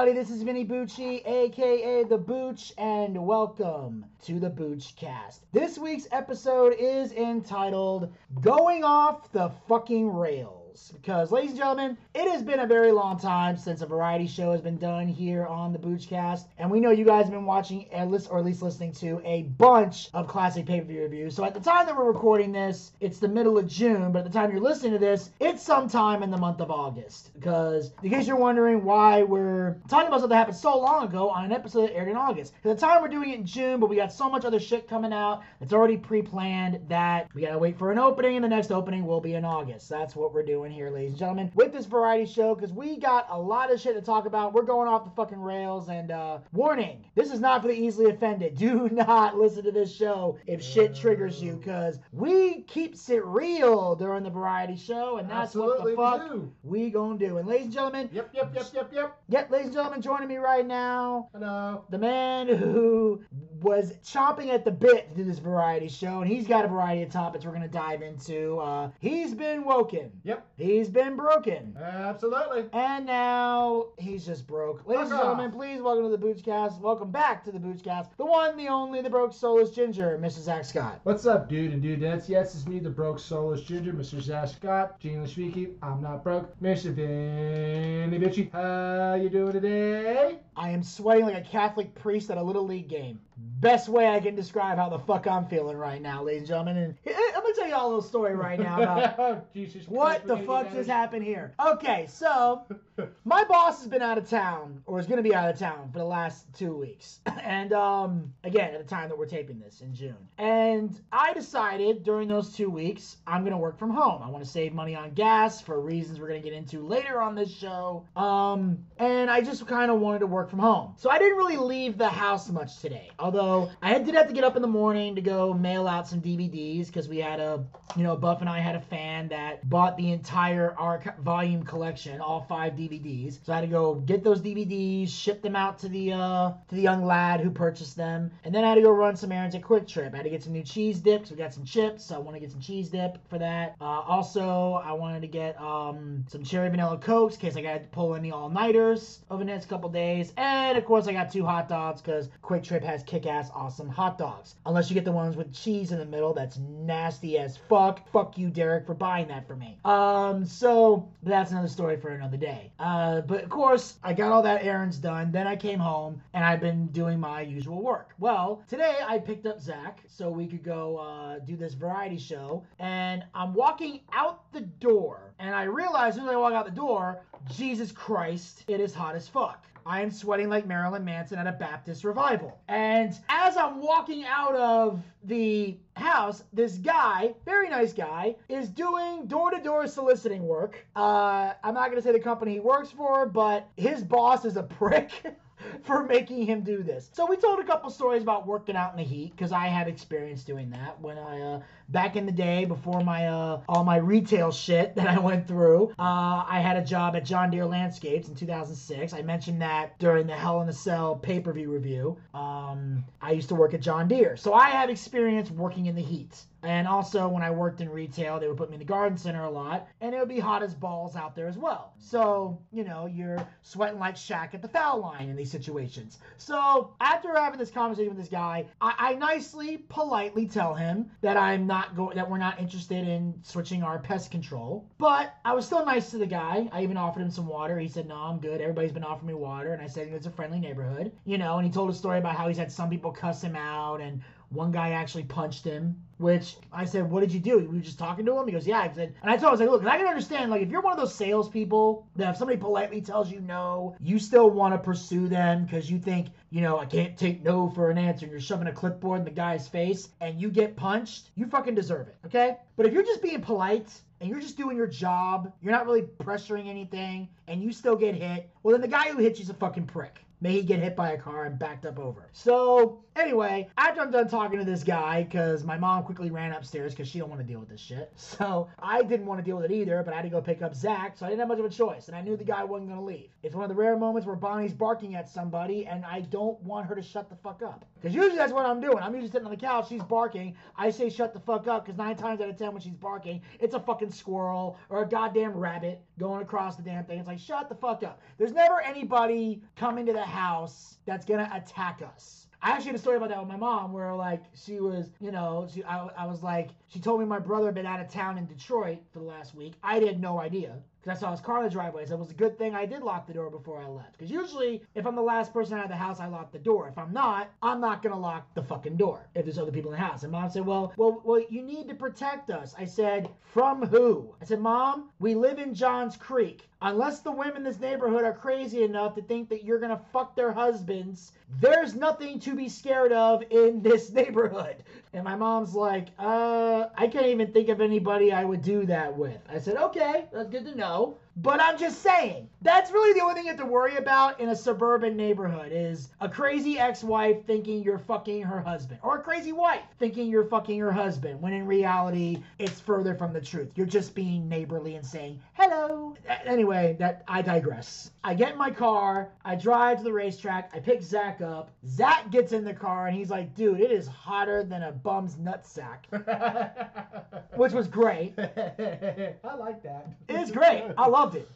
Everybody, this is Vinny Bucci, aka The Booch, and welcome to the Booch Cast. This week's episode is entitled Going Off the Fucking Rails. Because, ladies and gentlemen, it has been a very long time since a variety show has been done here on the Boochcast, and we know you guys have been watching, or at least listening to, a bunch of classic pay-per-view reviews. So at the time that we're recording this, it's the middle of June, but at the time you're listening to this, it's sometime in the month of August. Because, in case you're wondering why we're talking about something that happened so long ago on an episode that aired in August. At the time we're doing it in June, but we got so much other shit coming out that's already pre-planned that we gotta wait for an opening, and the next opening will be in August. That's what we're doing here, ladies and gentlemen, with this variety show, because we got a lot of shit to talk about. We're going off the fucking rails, and uh, warning, this is not for the easily offended. Do not listen to this show if shit triggers you, because we keeps it real during the variety show, and that's Absolutely, what the fuck do. we gonna do. And ladies and gentlemen, Yep, yep, yep, yep, yep. Yep, ladies and gentlemen, joining me right now, Hello. the man who was chomping at the bit to do this variety show, and he's got a variety of topics we're going to dive into. Uh, he's been woken. Yep. He's been broken. Absolutely. And now he's just broke. Ladies and Fuck off. gentlemen, please welcome to the Boochcast. Welcome back to the Boochcast. The one, the only, the broke soulless ginger, Mr. Zack Scott. What's up, dude and dudettes? Yes, it's me, the broke soulless ginger, Mr. Zack Scott. English speaking, I'm not broke. Mr. Vinny Bitchy, how you doing today? I am sweating like a Catholic priest at a Little League game. best way I can describe how the fuck I'm feeling right now, ladies and gentlemen. And I'm gonna tell you all a little story right now about Jesus what Christ, the fuck just happened here. Okay, so my boss has been out of town, or is gonna be out of town for the last two weeks. And um, again, at the time that we're taping this in June. And I decided during those two weeks, I'm gonna work from home. I want to save money on gas for reasons we're gonna get into later on this show. Um, and I just kind of wanted to work from home. So I didn't really leave the house much today. Although I did have to get up in the morning to go mail out some DVDs because we had a, you know, Buff and I had a fan that bought the entire arc volume collection, all five DVDs. So I had to go get those DVDs, ship them out to the uh to the young lad who purchased them, and then I had to go run some errands at QuikTrip. I had to get some new cheese dips. We got some chips. So I want to get some cheese dip for that. Uh, also, I wanted to get um some cherry vanilla cokes in case I got to pull any all nighters over the next couple days, and of course I got two hot dogs because QuikTrip has kick-ass awesome hot dogs. Unless you get the ones with cheese in the middle, that's nasty as fuck. Fuck you, Derek, for buying that for me. Um, so that's another story for another day. Uh, but of course, I got all that errands done. Then I came home and I've been doing my usual work. Well, today I picked up Zack so we could go uh, do this variety show, and I'm walking out the door, and I realize as soon as I walk out the door, Jesus Christ, it is hot as fuck. I am sweating like Marilyn Manson at a Baptist revival. And as I'm walking out of the house, this guy, very nice guy, is doing door to door soliciting work. Uh, I'm not going to say the company he works for, but his boss is a prick. for making him do this. So we told a couple stories about working out in the heat because I had experience doing that when I uh, back in the day before my uh, all my retail shit that I went through. Uh, I had a job at John Deere Landscapes in 2006. I mentioned that during the Hell in a Cell pay-per-view review. Um, I used to work at John Deere, so I have experience working in the heat. And also, when I worked in retail, they would put me in the garden center a lot, and it would be hot as balls out there as well. So, you know, you're sweating like Shaq at the foul line in these situations. So, after having this conversation with this guy, I, I nicely, politely tell him that I'm not going, that we're not interested in switching our pest control. But I was still nice to the guy. I even offered him some water. He said, "No, I'm good. Everybody's been offering me water," and I said, "It's a friendly neighborhood," you know. And he told a story about how he's had some people cuss him out and one guy actually punched him, which I said, What did you do? We were just talking to him? He goes, Yeah. I said, and I told him, I was like, Look, I can understand, like, if you're one of those salespeople that if somebody politely tells you no, you still want to pursue them because you think, you know, I can't take no for an answer, you're shoving a clipboard in the guy's face and you get punched, you fucking deserve it, okay? But if you're just being polite, and you're just doing your job, you're not really pressuring anything, and you still get hit, well, then the guy who hit you's a fucking prick. May he get hit by a car and backed up over. So, anyway, after I'm done talking to this guy, because my mom quickly ran upstairs because she don't want to deal with this shit. So, I didn't want to deal with it either, but I had to go pick up Zack, so I didn't have much of a choice. And I knew the guy wasn't to leave. It's one of the rare moments where Bonnie's barking at somebody, and I don't want her to shut the fuck up. Because usually that's what I'm doing. I'm usually sitting on the couch, she's barking. I say shut the fuck up, because nine times out of ten when she's barking, it's a fucking squirrel or a goddamn rabbit going across the damn thing. It's like, shut the fuck up. There's never anybody coming to the house that's gonna attack us. I actually had a story about that with my mom where like she was, you know, she I, I was like, she told me my brother had been out of town in Detroit for the last week. I had no idea because I saw his car in the driveway. So it was a good thing I did lock the door before I left. Because usually, if I'm the last person out of the house, I lock the door. If I'm not, I'm not gonna lock the fucking door if there's other people in the house. And mom said, "Well, well, well, you need to protect us." I said, "From who?" I said, "Mom, we live in Johns Creek. Unless the women in this neighborhood are crazy enough to think that you're gonna fuck their husbands, there's nothing to be scared of in this neighborhood." And my mom's like, "Uh, I can't even think of anybody I would do that with." I said, "Okay, that's good to know." But I'm just saying, that's really the only thing you have to worry about in a suburban neighborhood is a crazy ex-wife thinking you're fucking her husband. Or a crazy wife thinking you're fucking her husband, when in reality, it's further from the truth. You're just being neighborly and saying, hello. Anyway, that I digress. I get in my car, I drive to the racetrack, I pick Zack up. Zack gets in the car and he's like, dude, it is hotter than a bum's nutsack. Which was great. I like that. It's great. I loved it.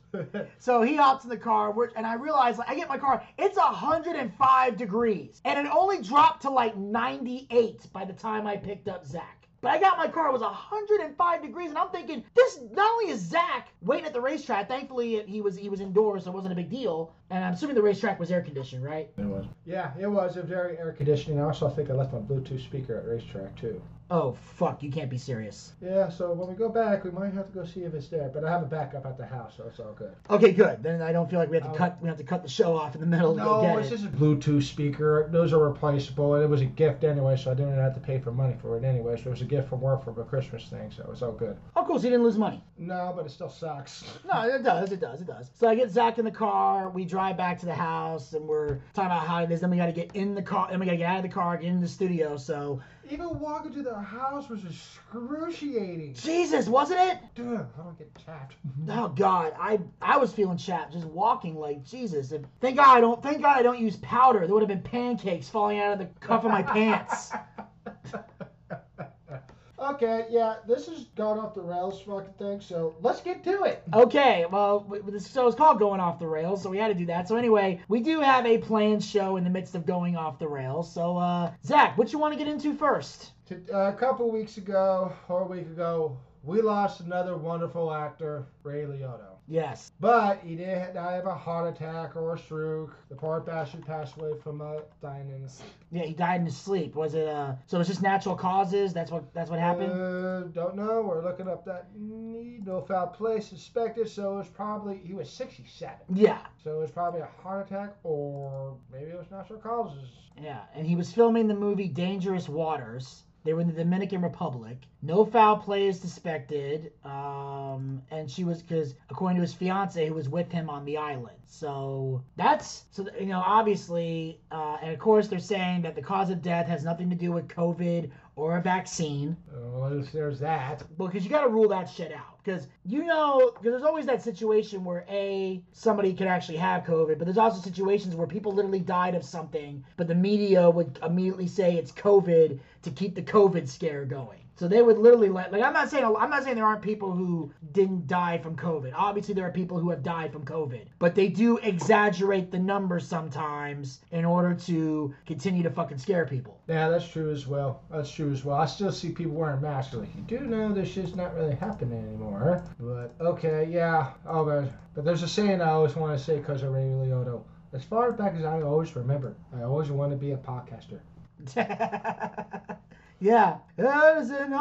So he hops in the car, and I realize, like, I get my car, it's 105 degrees, and it only dropped to like 98 by the time I picked up Zack. But I got my car, it was 105 degrees, and I'm thinking, this not only is Zack waiting at the racetrack, thankfully he was he was indoors, so it wasn't a big deal. And I'm assuming the racetrack was air conditioned, right? It was. Yeah, it was. It was very air conditioning. I also think I left my Bluetooth speaker at racetrack too. Oh fuck, you can't be serious. Yeah, so when we go back, we might have to go see if it's there. But I have a backup at the house, so it's all good. Okay, good. Then I don't feel like we have to Oh. cut we have to cut the show off in the middle to go No, get it's it. just a Bluetooth speaker. Those are replaceable, and it was a gift anyway, so I didn't have to pay for money for it anyway. So it was a gift from work for a Christmas thing, so it's all good. Oh, cool. So you didn't lose money. No, but it still sucks. No, it does. It does. It does. So I get Zack in the car. We drive back to the house, and we're talking about how it is. Then we got to get in the car. Then we got to get out of the car, get in the studio. So Even walking to the house was excruciating. Jesus, wasn't it? Dude, I don't get chapped. Oh God, I I was feeling chapped just walking like Jesus. And thank God I don't. Thank God I don't use powder. There would have been pancakes falling out of the cuff of my pants. okay, yeah, this has gone off the rails fucking thing, so let's get to it. Okay, well, w- w- so it's called going off the rails, so we had to do that. So anyway, we do have a planned show in the midst of going off the rails. So uh, Zack, what you want to get into first? Uh, a couple weeks ago, or a week ago, we lost another wonderful actor, Ray Liotta. Yes. But he did die of a heart attack or a stroke. The poor bastard passed away from uh, dying in his sleep. Yeah, he died in his sleep. Was it uh? So it's just natural causes. That's what that's what happened. Uh, don't know. We're looking up that need no foul play suspected. So it was probably he was 67. yeah. So it was probably a heart attack or maybe it was natural causes. Yeah, and he was filming the movie Dangerous Waters. They were in the Dominican Republic. No foul play is suspected. Um, and she was because according to his fiance, who was with him on the island. So that's so you know obviously, uh, and of course they're saying that the cause of death has nothing to do with COVID or a vaccine. Well, there's- that. Well, because you got to rule that shit out. Because you know, because there's always that situation where a somebody could actually have COVID, but there's also situations where people literally died of something, but the media would immediately say it's COVID to keep the COVID scare going. So they would literally let like I'm not saying I'm not saying there aren't people who didn't die from COVID. Obviously there are people who have died from COVID, but they do exaggerate the numbers sometimes in order to continue to fucking scare people. Yeah, that's true as well. That's true as well. I still see people wearing masks. Like, you do know this shit's not really happening anymore. But, okay, yeah. Oh, but, but there's a saying I always want to say because of Ray Liotta. As far back as I always remember, I always want to be a podcaster. yeah. There's an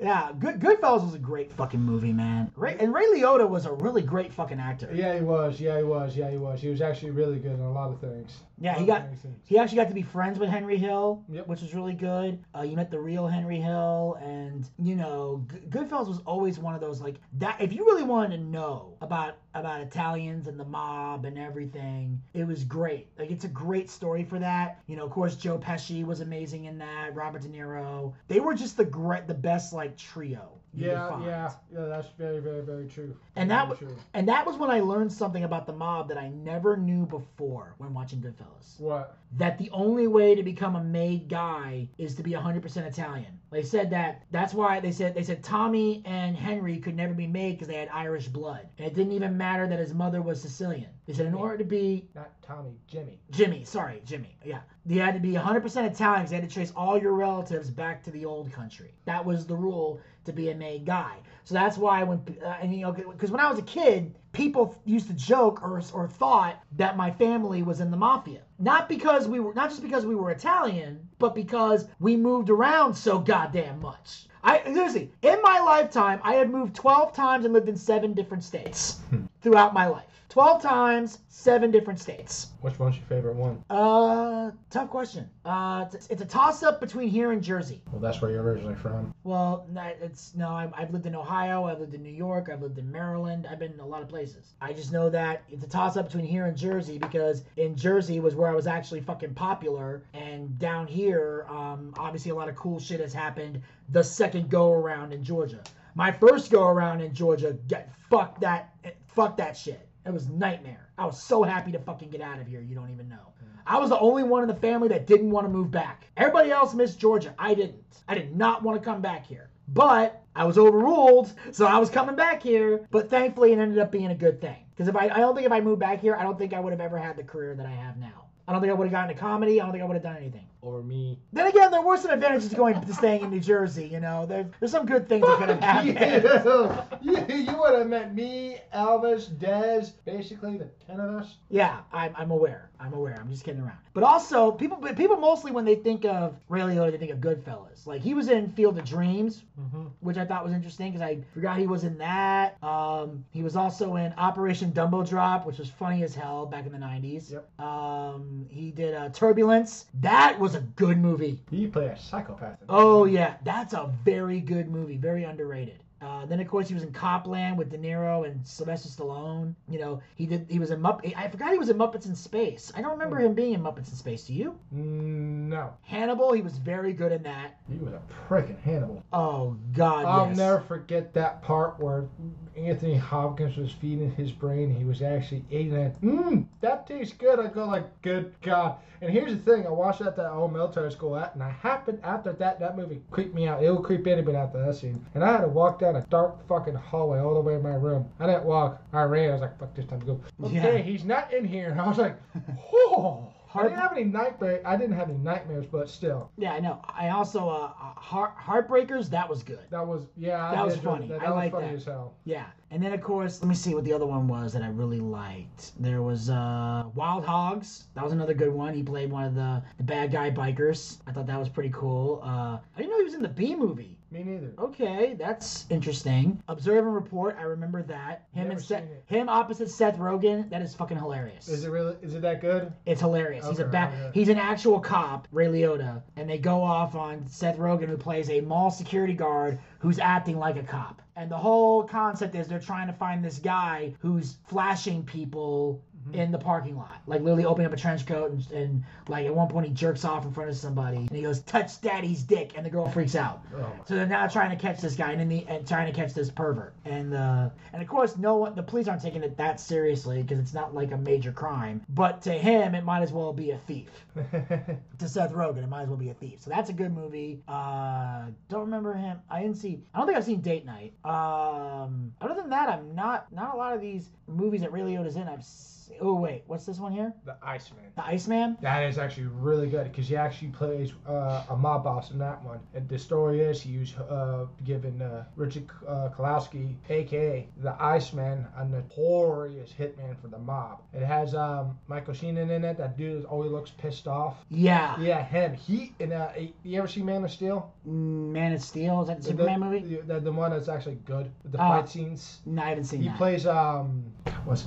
Yeah, Good Goodfellas was a great fucking movie, man. Ray, and Ray Liotta was a really great fucking actor. yeah, he was. Yeah, he was. Yeah, he was. He was actually really good in a lot of things. Yeah, he got he actually got to be friends with Henry Hill, Yep. which was really good. Uh, you met the real Henry Hill, and you know, G- Goodfellas was always one of those like that. If you really wanted to know about about Italians and the mob and everything, it was great. Like it's a great story for that. You know, of course, Joe Pesci was amazing in that. Robert De Niro. They were just the great, the best like trio. Yeah, yeah, yeah. That's very, very, very true. And that Very w- true. And that was when I learned something about the mob that I never knew before when watching Goodfellas. What? That the only way to become a made guy is to be 100% Italian. They said that that's why they said they said Tommy and Henry could never be made because they had Irish blood. And it didn't even matter that his mother was Sicilian. They said in order to be Not Tommy, Jimmy. Jimmy, sorry, Jimmy. Yeah. You had to be 100% Italian because they had to trace all your relatives back to the old country. That was the rule to be a made guy. So that's why when, uh, and you know, because when I was a kid, people used to joke or, or thought that my family was in the mafia. Not because we were, not just because we were Italian, but because we moved around so goddamn much. I seriously, in my lifetime, I had moved 12 times and lived in seven different states throughout my life. 12 times, seven different states. Which one's your favorite one? Uh, tough question. Uh, it's, it's a toss up between here and Jersey. Well, that's where you're originally from. Well, it's no. I've, I've lived in Ohio. I've lived in New York. I've lived in Maryland. I've been in a lot of places. I just know that it's a toss up between here and Jersey because in Jersey was where I was actually fucking popular, and down here, um, obviously a lot of cool shit has happened. The second go around in Georgia. My first go around in Georgia, get fuck that, fuck that shit. It was nightmare. I was so happy to fucking get out of here. You don't even know. Mm. I was the only one in the family that didn't want to move back. Everybody else missed Georgia. I didn't. I did not want to come back here. But I was overruled, so I was coming back here. But thankfully, it ended up being a good thing. Because if I, I don't think if I moved back here, I don't think I would have ever had the career that I have now. I don't think I would have gotten into comedy. I don't think I would have done anything. Over me. Then again, there were some advantages to going to staying in New Jersey. You know, there, there's some good things that could have happened. you, you would have met me, Elvis, Dez, basically the ten of us. Yeah, I'm, I'm aware. I'm aware. I'm just kidding around. But also, people people mostly when they think of Ray Liotta, they think of Goodfellas. Like he was in Field of Dreams, Mm-hmm. which I thought was interesting because I forgot he was in that. Um, he was also in Operation Dumbo Drop, which was funny as hell back in the 90s. Yep. Um, he did uh, Turbulence. That was a good movie. He played a psychopath. in. Oh yeah, that's a very good movie, very underrated. Uh, then of course he was in Copland with De Niro and Sylvester Stallone. You know he did. He was in Mupp. I forgot he was in Muppets in Space. I don't remember him being in Muppets in Space. Do you? Mm, no, Hannibal. He was very good in that. he was a pricking Hannibal. Oh God, I'll yes. never forget that part where Anthony Hopkins was feeding his brain. He was actually eating it. Mmm, that tastes good. I go like, good God. And here's the thing: I watched that at that old military school, at, and I happened after that. That movie creeped me out. It will creep anybody after that scene. And I had to walk down a dark fucking hallway all the way to my room. I didn't walk. I ran. I was like, fuck this time to go. Okay, Yeah. he's not in here. And I was like, I didn't have any nightmare. I didn't have any nightmares, but still, Yeah, I know. I also uh, uh, Heart, Heartbreakers. That was good. that was yeah. I That was funny. That, I that was like funny that. as hell. Yeah, and then of course, let me see what the other one was that I really liked. There was uh, Wild Hogs. That was another good one. He played one of the, the bad guy bikers. I thought that was pretty cool. Uh, I didn't know he was in the B movie. Me neither. Okay, that's interesting. Observe and report. I remember that. Him Never and Seth, him opposite Seth Rogen. That is fucking hilarious. Is it really? Is it that good? It's hilarious. he's a Okay, ba- okay. he's an actual cop, Ray Liotta, and they go off on Seth Rogen, who plays a mall security guard who's acting like a cop. And the whole concept is they're trying to find this guy who's flashing people. In the parking lot, like literally opening up a trench coat and, and like at one point he jerks off in front of somebody and he goes, "Touch daddy's dick," and the girl freaks out. Oh. So they're now trying to catch this guy and, in the, and trying to catch this pervert. And uh, and of course, no one, the police aren't taking it that seriously because it's not like a major crime. But to him, it might as well be a thief. To Seth Rogen, it might as well be a thief. So that's a good movie. Uh, don't remember him. I didn't see. I don't think I've seen Date Night. Um, other than that, I'm not not a lot of these movies that Ray Liotta's in. I've. Oh wait, what's this one here? the Iceman. The Iceman. That is actually really good because he actually plays uh, a mob boss in that one. And the story is he was uh, given uh, Richard uh, Kalowski, aka the Iceman, a notorious hitman for the mob. It has um, Michael Sheenan in it. That dude always looks pissed off. Yeah. Yeah, him. He in uh, you ever see Man of Steel? Man of Steel. Is that the The- Superman movie? The, the, the one that's actually good with the Uh, fight scenes. No, I haven't seen He that. plays um what's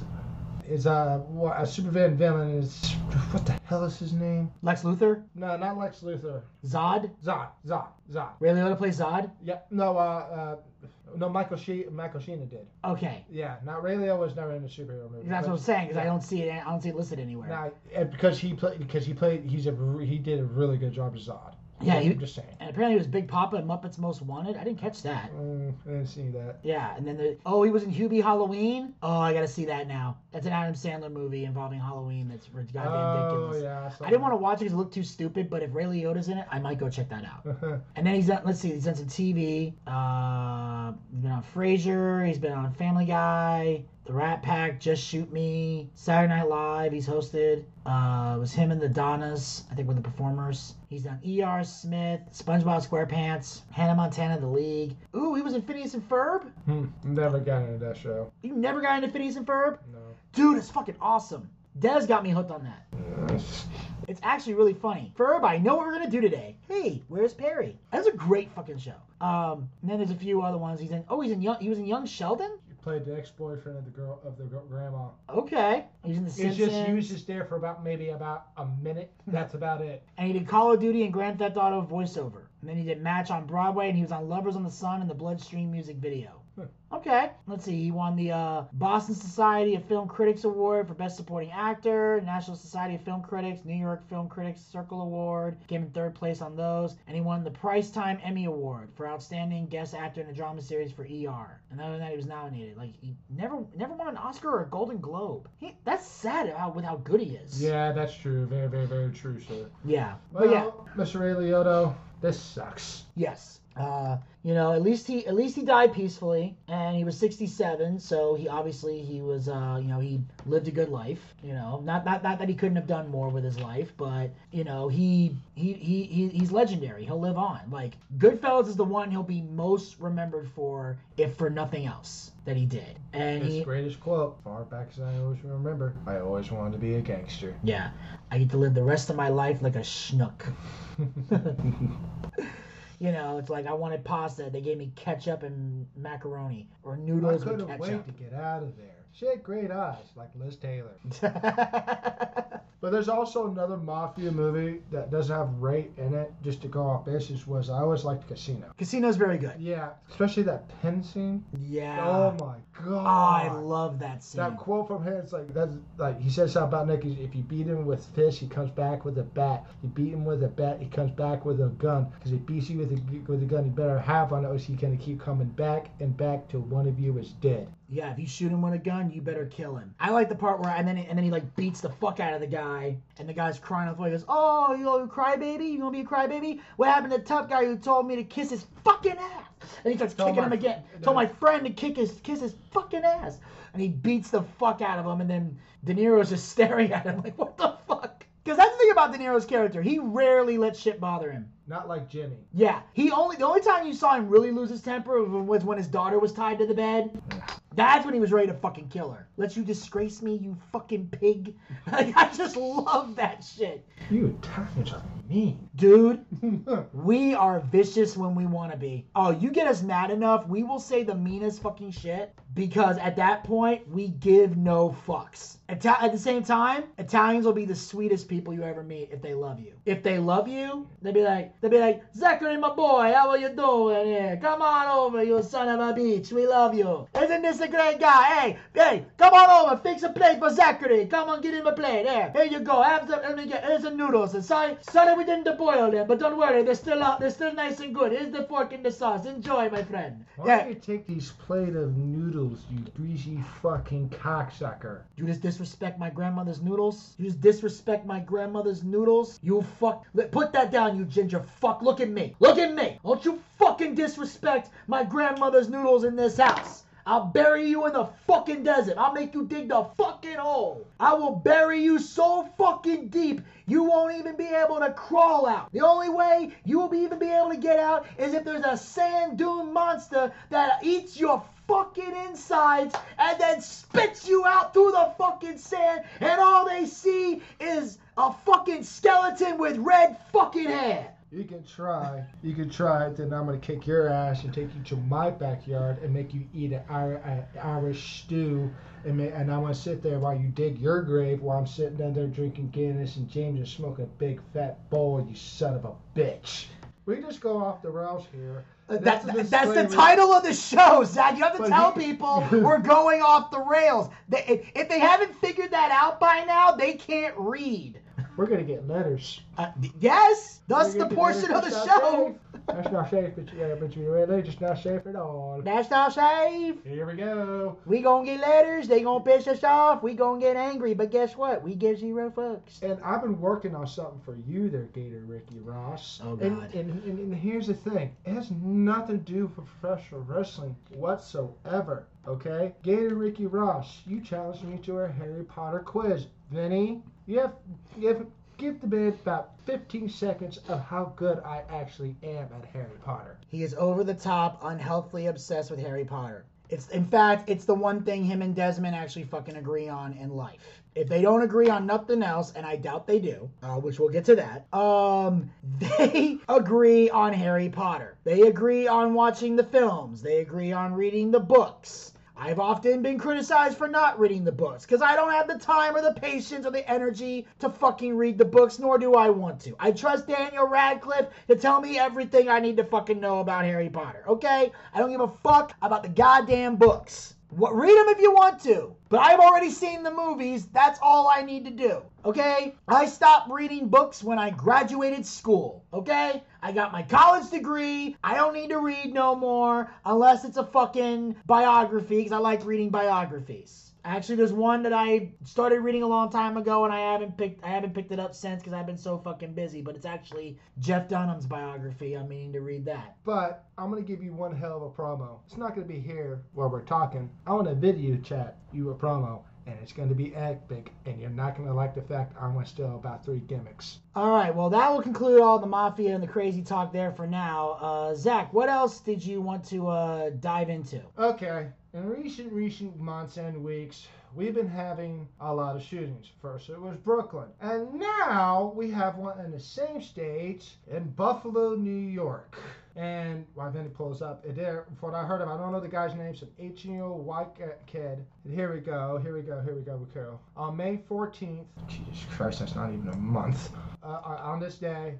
is uh what, a Superman villain is what the hell is his name? Lex Luthor. No, not Lex Luthor. Zod. Zod, Zod, Zod. Ray Liotta plays Zod. Yeah, no, uh, uh no, Michael She Michael Sheena did. Okay, Yeah, not Ray Liotta was never in a superhero movie. that's what I'm saying because I don't see it. I don't see it listed anywhere. Nah, and because he played because he played he's a he did a really good job as Zod. Yeah, I'm just saying. And apparently, he was Big Papa in Muppets Most Wanted. I didn't catch that. Mm, I didn't see that. Yeah, and then the oh, he was in Hubie Halloween. Oh, I gotta see that now. That's an Adam Sandler movie involving Halloween. That's goddamn Oh ridiculous. yeah, I didn't want to watch it because it looked too stupid. But if Ray Liotta's in it, I might go check that out. And then he's done. Let's see, he's done some TV. Uh, he's been on Frasier. He's been on Family Guy, The Rat Pack, Just Shoot Me, Saturday Night Live. He's hosted. Uh, it was him and the Donnas. I think were the performers. He's done E.R. Smith, SpongeBob SquarePants, Hannah Montana, The League. Ooh, he was in Phineas and Ferb. Hmm, Never got into that show. You never got into Phineas and Ferb, No. dude. It's fucking awesome. Dez got me hooked on that. It's actually really funny. Ferb, I know what we're gonna do today. Hey, where's Perry? That's a great fucking show. Um, and then there's a few other ones. He's in. Oh, he's in young. He was in Young Sheldon. Played the ex-boyfriend of the girl of the grandma. Okay. He's in The It's Simpsons. just he was just there for about maybe about a minute. That's about it. and he did Call of Duty and Grand Theft Auto voiceover. And then he did Match on Broadway, and he was on Lovers on the Sun and the Bloodstream music video. Okay, let's see. He won the uh, Boston Society of Film Critics Award for Best Supporting Actor, National Society of Film Critics, New York Film Critics Circle Award. Came in third place on those, and he won the Primetime Emmy Award for Outstanding Guest Actor in a Drama Series for ER. And other than that, he was nominated. Like he never, never won an Oscar or a Golden Globe. He, that's sad how, with how good he is. Yeah, that's true. Very, very, very true, sir. Yeah. Well, yeah. Mr. Ray Liotta, this sucks. Yes. Uh, you know, at least he at least he died peacefully, and he was 67. So he obviously he was uh, you know he lived a good life. You know, not not not that he couldn't have done more with his life, but you know he he he, he he's legendary. He'll live on. Like Goodfellas is the one he'll be most remembered for, if for nothing else that he did. And His he greatest quote, far back as I always remember, I always wanted to be a gangster. yeah, I get to live the rest of my life like a schnook. You know, it's like I wanted pasta. They gave me ketchup and macaroni or noodles with couldn't wait to ketchup. get out of there. She had great eyes, like Liz Taylor. But there's also another mafia movie that doesn't have Ray in it, just to go off basis, was I always liked Casino. Casino's very good. Yeah, especially that pen scene. Yeah. Oh my oh, god. I love that scene. That quote from him, it's like that's like he says something about Nick. If you beat him with fists, he comes back with a bat. You beat him with a bat, he comes back with a gun. Because he beats you with a with a gun, you better have one, or he's gonna keep coming back and back till one of you is dead. Yeah, if you shoot him with a gun, you better kill him. I like the part where and then and then he like beats the fuck out of the guy, and the guy's crying on the floor. He goes, "Oh, you gonna cry baby? You gonna be a crybaby? What happened to the tough guy who told me to kiss his fucking ass?" And he starts Told kicking my- him again. Told my friend to kick his kiss his fucking ass, and he beats the fuck out of him. And then De Niro's just staring at him like, "What the fuck?" Because that's the thing about De Niro's character. He rarely lets shit bother him. Not like Jimmy. Yeah, he only the only time you saw him really lose his temper was when his daughter was tied to the bed. That's when he was ready to fucking kill her. Let you disgrace me, you fucking pig. Like, I just love that shit. You Italians are mean. Dude, we are vicious when we want to be. Oh, you get us mad enough, we will say the meanest fucking shit because at that point, we give no fucks. Ita- at the same time, Italians will be the sweetest people you ever meet if they love you. If they love you, they'll be like, they'll be like, Zachary, my boy, how are you doing here? Come on over, you son of a bitch. We love you. Isn't this a great guy? Hey, hey, come on over, fix a plate for Zachary. Come on, get him a plate. There, here you go. Have some. Let me get. Here's the noodles. And sorry, sorry we didn't boil them, but don't worry, they're still out. They're still nice and good. Here's the fork and the sauce. Enjoy, my friend. Why Yeah. don't you take these plate of noodles, you greasy fucking cocksucker? You just disrespect my grandmother's noodles? You disrespect my grandmother's noodles? You fuck. Put that down, you ginger fuck. Look at me. Look at me. Don't you fucking disrespect my grandmother's noodles in this house. I'll bury you in the fucking desert. I'll make you dig the fucking hole. I will bury you so fucking deep you won't even be able to crawl out. The only way you will be even be able to get out is if there's a sand dune monster that eats your fucking insides and then spits you out through the fucking sand and all they see is a fucking skeleton with red fucking hair. You can try. You can try it, then I'm gonna kick your ass and take you to my backyard and make you eat an Irish stew, and and I'm gonna sit there while you dig your grave while I'm sitting down there drinking Guinness and James is smoking a big fat bowl. You son of a bitch. We just go off the rails here. Uh, That's That, that's the title of the show, Zack. You have to But tell he- people we're going off the rails. They, if, if they haven't figured that out by now, they can't read. We're gonna get letters. Uh, yes, thus the portion of the show. That's not safe, but yeah, but you really just not safe at all. That's not safe. Here we go. We gonna get letters. They gonna piss us off. We gonna get angry. But guess what? We give zero fucks. And I've been working on something for you there, Gator Ricky Ross. Oh, And, God. and, and, and here's the thing it has nothing to do with professional wrestling whatsoever. Okay? Gator Ricky Ross, you challenged me to a Harry Potter quiz. Vinny, you have, you have give the man about 15 seconds of how good I actually am at Harry Potter. He is over the top, unhealthily obsessed with Harry Potter. It's in fact, it's the one thing him and Desmond actually fucking agree on in life. If they don't agree on nothing else, and I doubt they do, uh, which we'll get to that, um, they agree on Harry Potter. They agree on watching the films. They agree on reading the books. I've often been criticized for not reading the books because I don't have the time or the patience or the energy to fucking read the books, nor do I want to. I trust Daniel Radcliffe to tell me everything I need to fucking know about Harry Potter, okay? I don't give a fuck about the goddamn books. What, read them if you want to, but I've already seen the movies. That's all I need to do, okay? I stopped reading books when I graduated school, okay? I got my college degree. I don't need to read no more unless it's a fucking biography because I like reading biographies. Actually, there's one that I started reading a long time ago, and I haven't picked I haven't picked it up since because I've been so fucking busy. But it's actually Jeff Dunham's biography. I'm meaning to read that. But I'm gonna give you one hell of a promo. It's not gonna be here while we're talking. I want to video chat you a promo, and it's gonna be epic. And you're not gonna like the fact I'm gonna steal about three gimmicks. All right, well, that will conclude all the mafia and the crazy talk there for now. Uh, Zack, what else did you want to uh, dive into? Okay. In recent recent months and weeks, we've been having a lot of shootings. First it was Brooklyn, and now we have one in the same state in Buffalo, New York. And while Vinny pulls up, it there, from what I heard of, I don't know the guy's name, some 18 year old white kid. And here we go, here we go, here we go, with Carol. On May 14th, Jesus Christ, that's not even a month. Uh, on this day,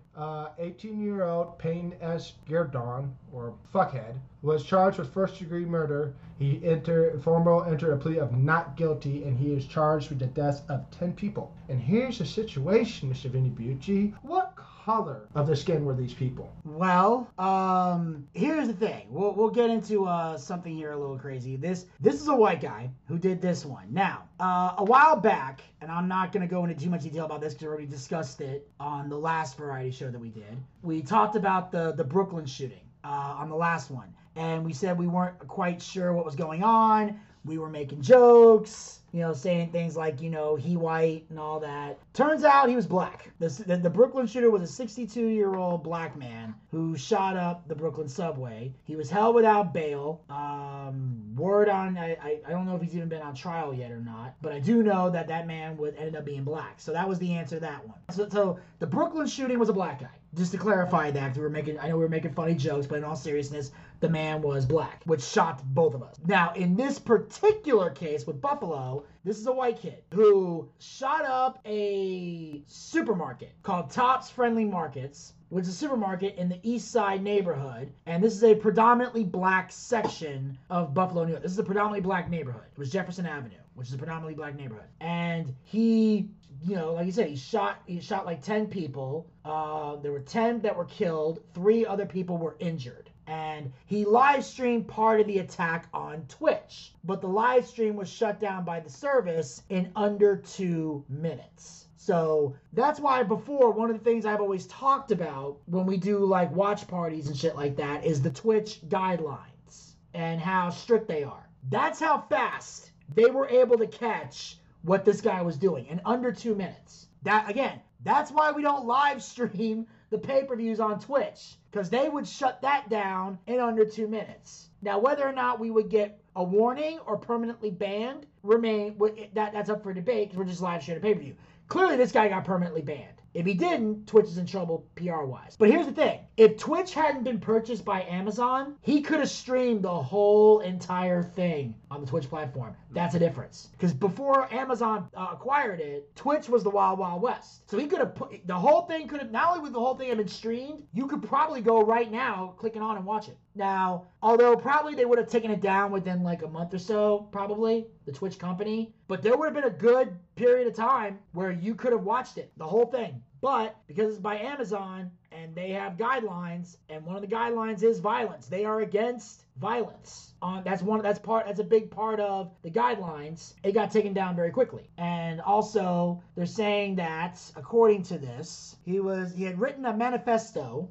18 year old Payton S. Gendron, or Fuckhead, was charged with first degree murder. He entered, formal entered a plea of not guilty, and he is charged with the deaths of 10 people. And here's the situation, Mr. Vinny Bucci. What color of the skin were these people? Well, um, here's the thing. We'll, we'll get into uh, something here a little crazy. This this is a white guy who did this one. Now, uh, a while back, and I'm not gonna go into too much detail about this because we already discussed it on the last variety show that we did. We talked about the the Brooklyn shooting uh, on the last one, and we said we weren't quite sure what was going on. We were making jokes, you know, saying things like, you know, he white and all that. Turns out he was black. The, the, the Brooklyn shooter was a 62 year old black man who shot up the Brooklyn subway. He was held without bail. Um, word on, I, I, I don't know if he's even been on trial yet or not, but I do know that that man would ended up being black. So that was the answer to that one. So, so the Brooklyn shooting was a black guy. Just to clarify that, we were making, I know we were making funny jokes, but in all seriousness, the man was black, which shocked both of us. Now, in this particular case with Buffalo, this is a white kid who shot up a supermarket called Tops Friendly Markets, which is a supermarket in the East Side neighborhood. And this is a predominantly black section of Buffalo, New York. This is a predominantly black neighborhood. It was Jefferson Avenue, which is a predominantly black neighborhood. And he you know, like you said, he shot he shot like ten people. Uh, there were ten that were killed. Three other people were injured. And he live streamed part of the attack on Twitch, but the live stream was shut down by the service in under two minutes. So that's why before one of the things I've always talked about when we do like watch parties and shit like that is the Twitch guidelines and how strict they are. That's how fast they were able to catch what this guy was doing in under two minutes. That again, that's why we don't live stream the pay-per-views on Twitch because they would shut that down in under two minutes. Now, whether or not we would get a warning or permanently banned remain that that's up for debate because we're just live streaming a pay-per-view. Clearly, this guy got permanently banned. If he didn't, Twitch is in trouble PR wise. But here's the thing if Twitch hadn't been purchased by Amazon, he could have streamed the whole entire thing on the Twitch platform. That's a difference. Because before Amazon uh, acquired it, Twitch was the Wild Wild West. So he could have put the whole thing, could have, not only would the whole thing have been streamed, you could probably go right now, clicking on and watch it. Now, although probably they would have taken it down within like a month or so, probably, the Twitch company, but there would have been a good period of time where you could have watched it, the whole thing. But because it's by Amazon and they have guidelines, and one of the guidelines is violence. They are against violence. On that's one that's part that's a big part of the guidelines. It got taken down very quickly. And also they're saying that according to this, he was he had written a manifesto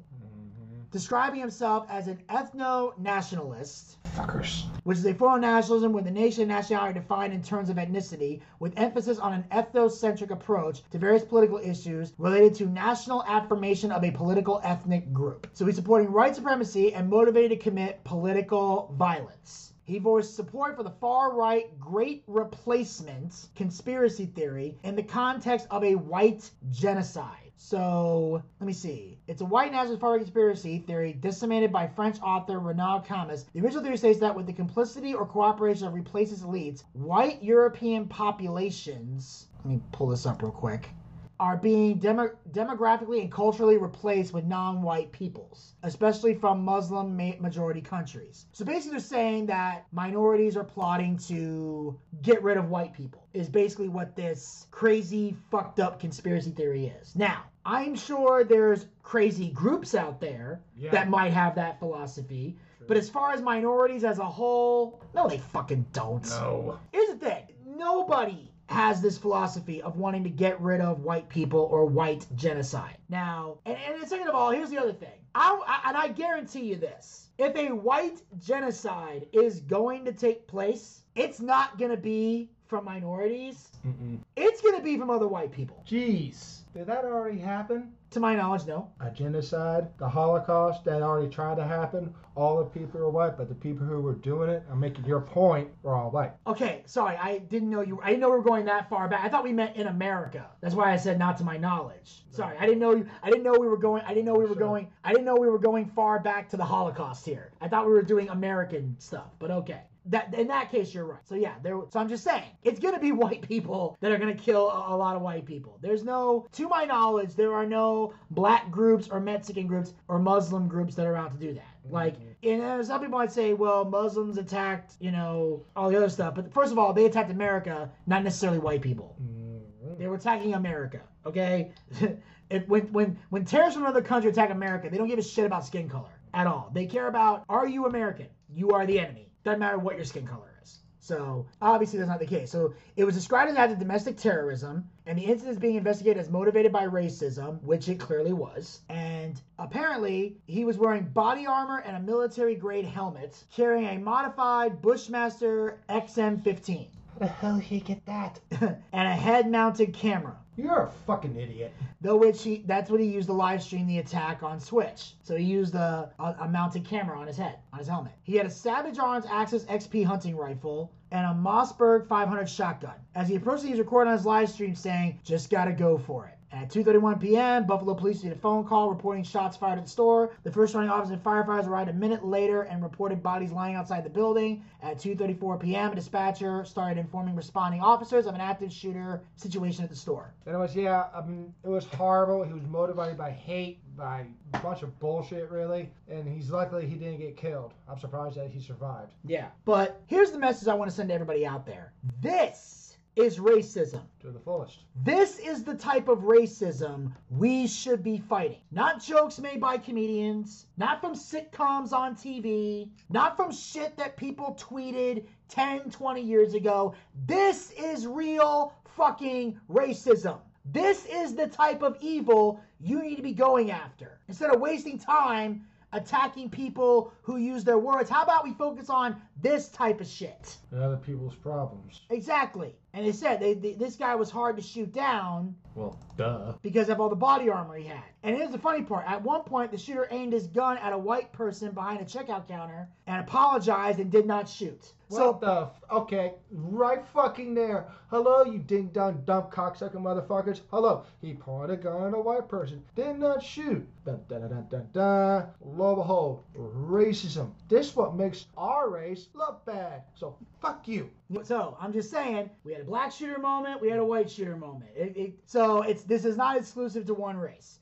describing himself as an ethno-nationalist Fuckers. which is a form of nationalism where the nation and nationality are defined in terms of ethnicity, with emphasis on an ethnocentric approach to various political issues related to national affirmation of a political ethnic group. So he's supporting white supremacy and motivated to commit political violence. He voiced support for the far right Great Replacement conspiracy theory in the context of a white genocide. So let me see. It's a white nationalist right conspiracy theory disseminated by French author Renaud Camus. The original theory states that with the complicity or cooperation of replacist elites, white European populations. Let me pull this up real quick. Are being demo- demographically and culturally replaced with non-white peoples, especially from Muslim ma- majority countries. So basically, they're saying that minorities are plotting to get rid of white people. Is basically what this crazy, fucked up conspiracy theory is. Now, I'm sure there's crazy groups out there Yeah. that might have that philosophy. But as far as minorities as a whole, no, they fucking don't. No. Here's the thing nobody has this philosophy of wanting to get rid of white people or white genocide. Now, and, and second of all, here's the other thing. I, I, and I guarantee you this if a white genocide is going to take place, it's not going to be from minorities, Mm-mm. it's going to be from other white people. Jeez. Did that already happen? To my knowledge, no. A genocide, the Holocaust, that already tried to happen. All the people are white, but the people who were doing it, I'm making your point, were all white. Okay, sorry, I didn't know you. I didn't know we were going that far back. I thought we meant in America. That's why I said not to my knowledge. Sorry, I didn't know. You, I didn't know we were going. I didn't know we were Sure. going. I didn't know we were going far back to the Holocaust here. I thought we were doing American stuff. But okay. That in that case you're right. So yeah, there. So I'm just saying it's gonna be white people that are gonna kill a, a lot of white people. There's no, to my knowledge, there are no black groups or Mexican groups or Muslim groups that are out to do that. Like, and uh, some people might say, well, Muslims attacked, you know, all the other stuff. But first of all, they attacked America, not necessarily white people. Mhm. They were attacking America. Okay, if, when when when terrorists from another country attack America, they don't give a shit about skin color at all. They care about are you American? You are the enemy. Doesn't matter what your skin color is. So obviously that's not the case. So it was described as an act of domestic terrorism, and the incident is being investigated as motivated by racism, which it clearly was. And apparently he was wearing body armor and a military grade helmet, carrying a modified Bushmaster XM15 How the hell did he get that? and a head mounted camera. You're a fucking idiot. Though which he that's what he used to live stream the attack on Twitch. So he used a, a, a mounted camera on his head, on his helmet. He had a Savage Arms Axis XP hunting rifle and a Mossberg 500 shotgun. As he approached, he was recording on his live stream saying, "Just gotta go for it." At 2:31 p.m., Buffalo police received a phone call reporting shots fired at the store. The first responding officers and firefighters arrived a minute later and reported bodies lying outside the building. At 2:34 p.m., a dispatcher started informing responding officers of an active shooter situation at the store. Anyways, yeah, I mean, it was horrible. He was motivated by hate, by a bunch of bullshit, really. And he's luckily he didn't get killed. I'm surprised that he survived. Yeah. But here's the message I want to send to everybody out there. This is racism. To the fullest. This is the type of racism we should be fighting. Not jokes made by comedians, not from sitcoms on TV, not from shit that people tweeted 10, 20 years ago. This is real fucking racism. This is the type of evil you need to be going after. Instead of wasting time attacking people who use their words, how about we focus on this type of shit? And other people's problems. Exactly. And they said they, they, this guy was hard to shoot down Well, duh. because of all the body armor he had. And here's the funny part. At one point, the shooter aimed his gun at a white person behind a checkout counter and apologized and did not shoot. What So, the f- okay, right fucking there. Hello, you ding dong dumb cocksucker motherfuckers. Hello. He pointed a gun at a white person. Did not shoot. Dun dun dun dun dun dun. Lo and behold, racism. This what makes our race look bad. So fuck you. so I'm just saying, we had a black shooter moment, we had a white shooter moment. It, it, so it's this is not exclusive to one race.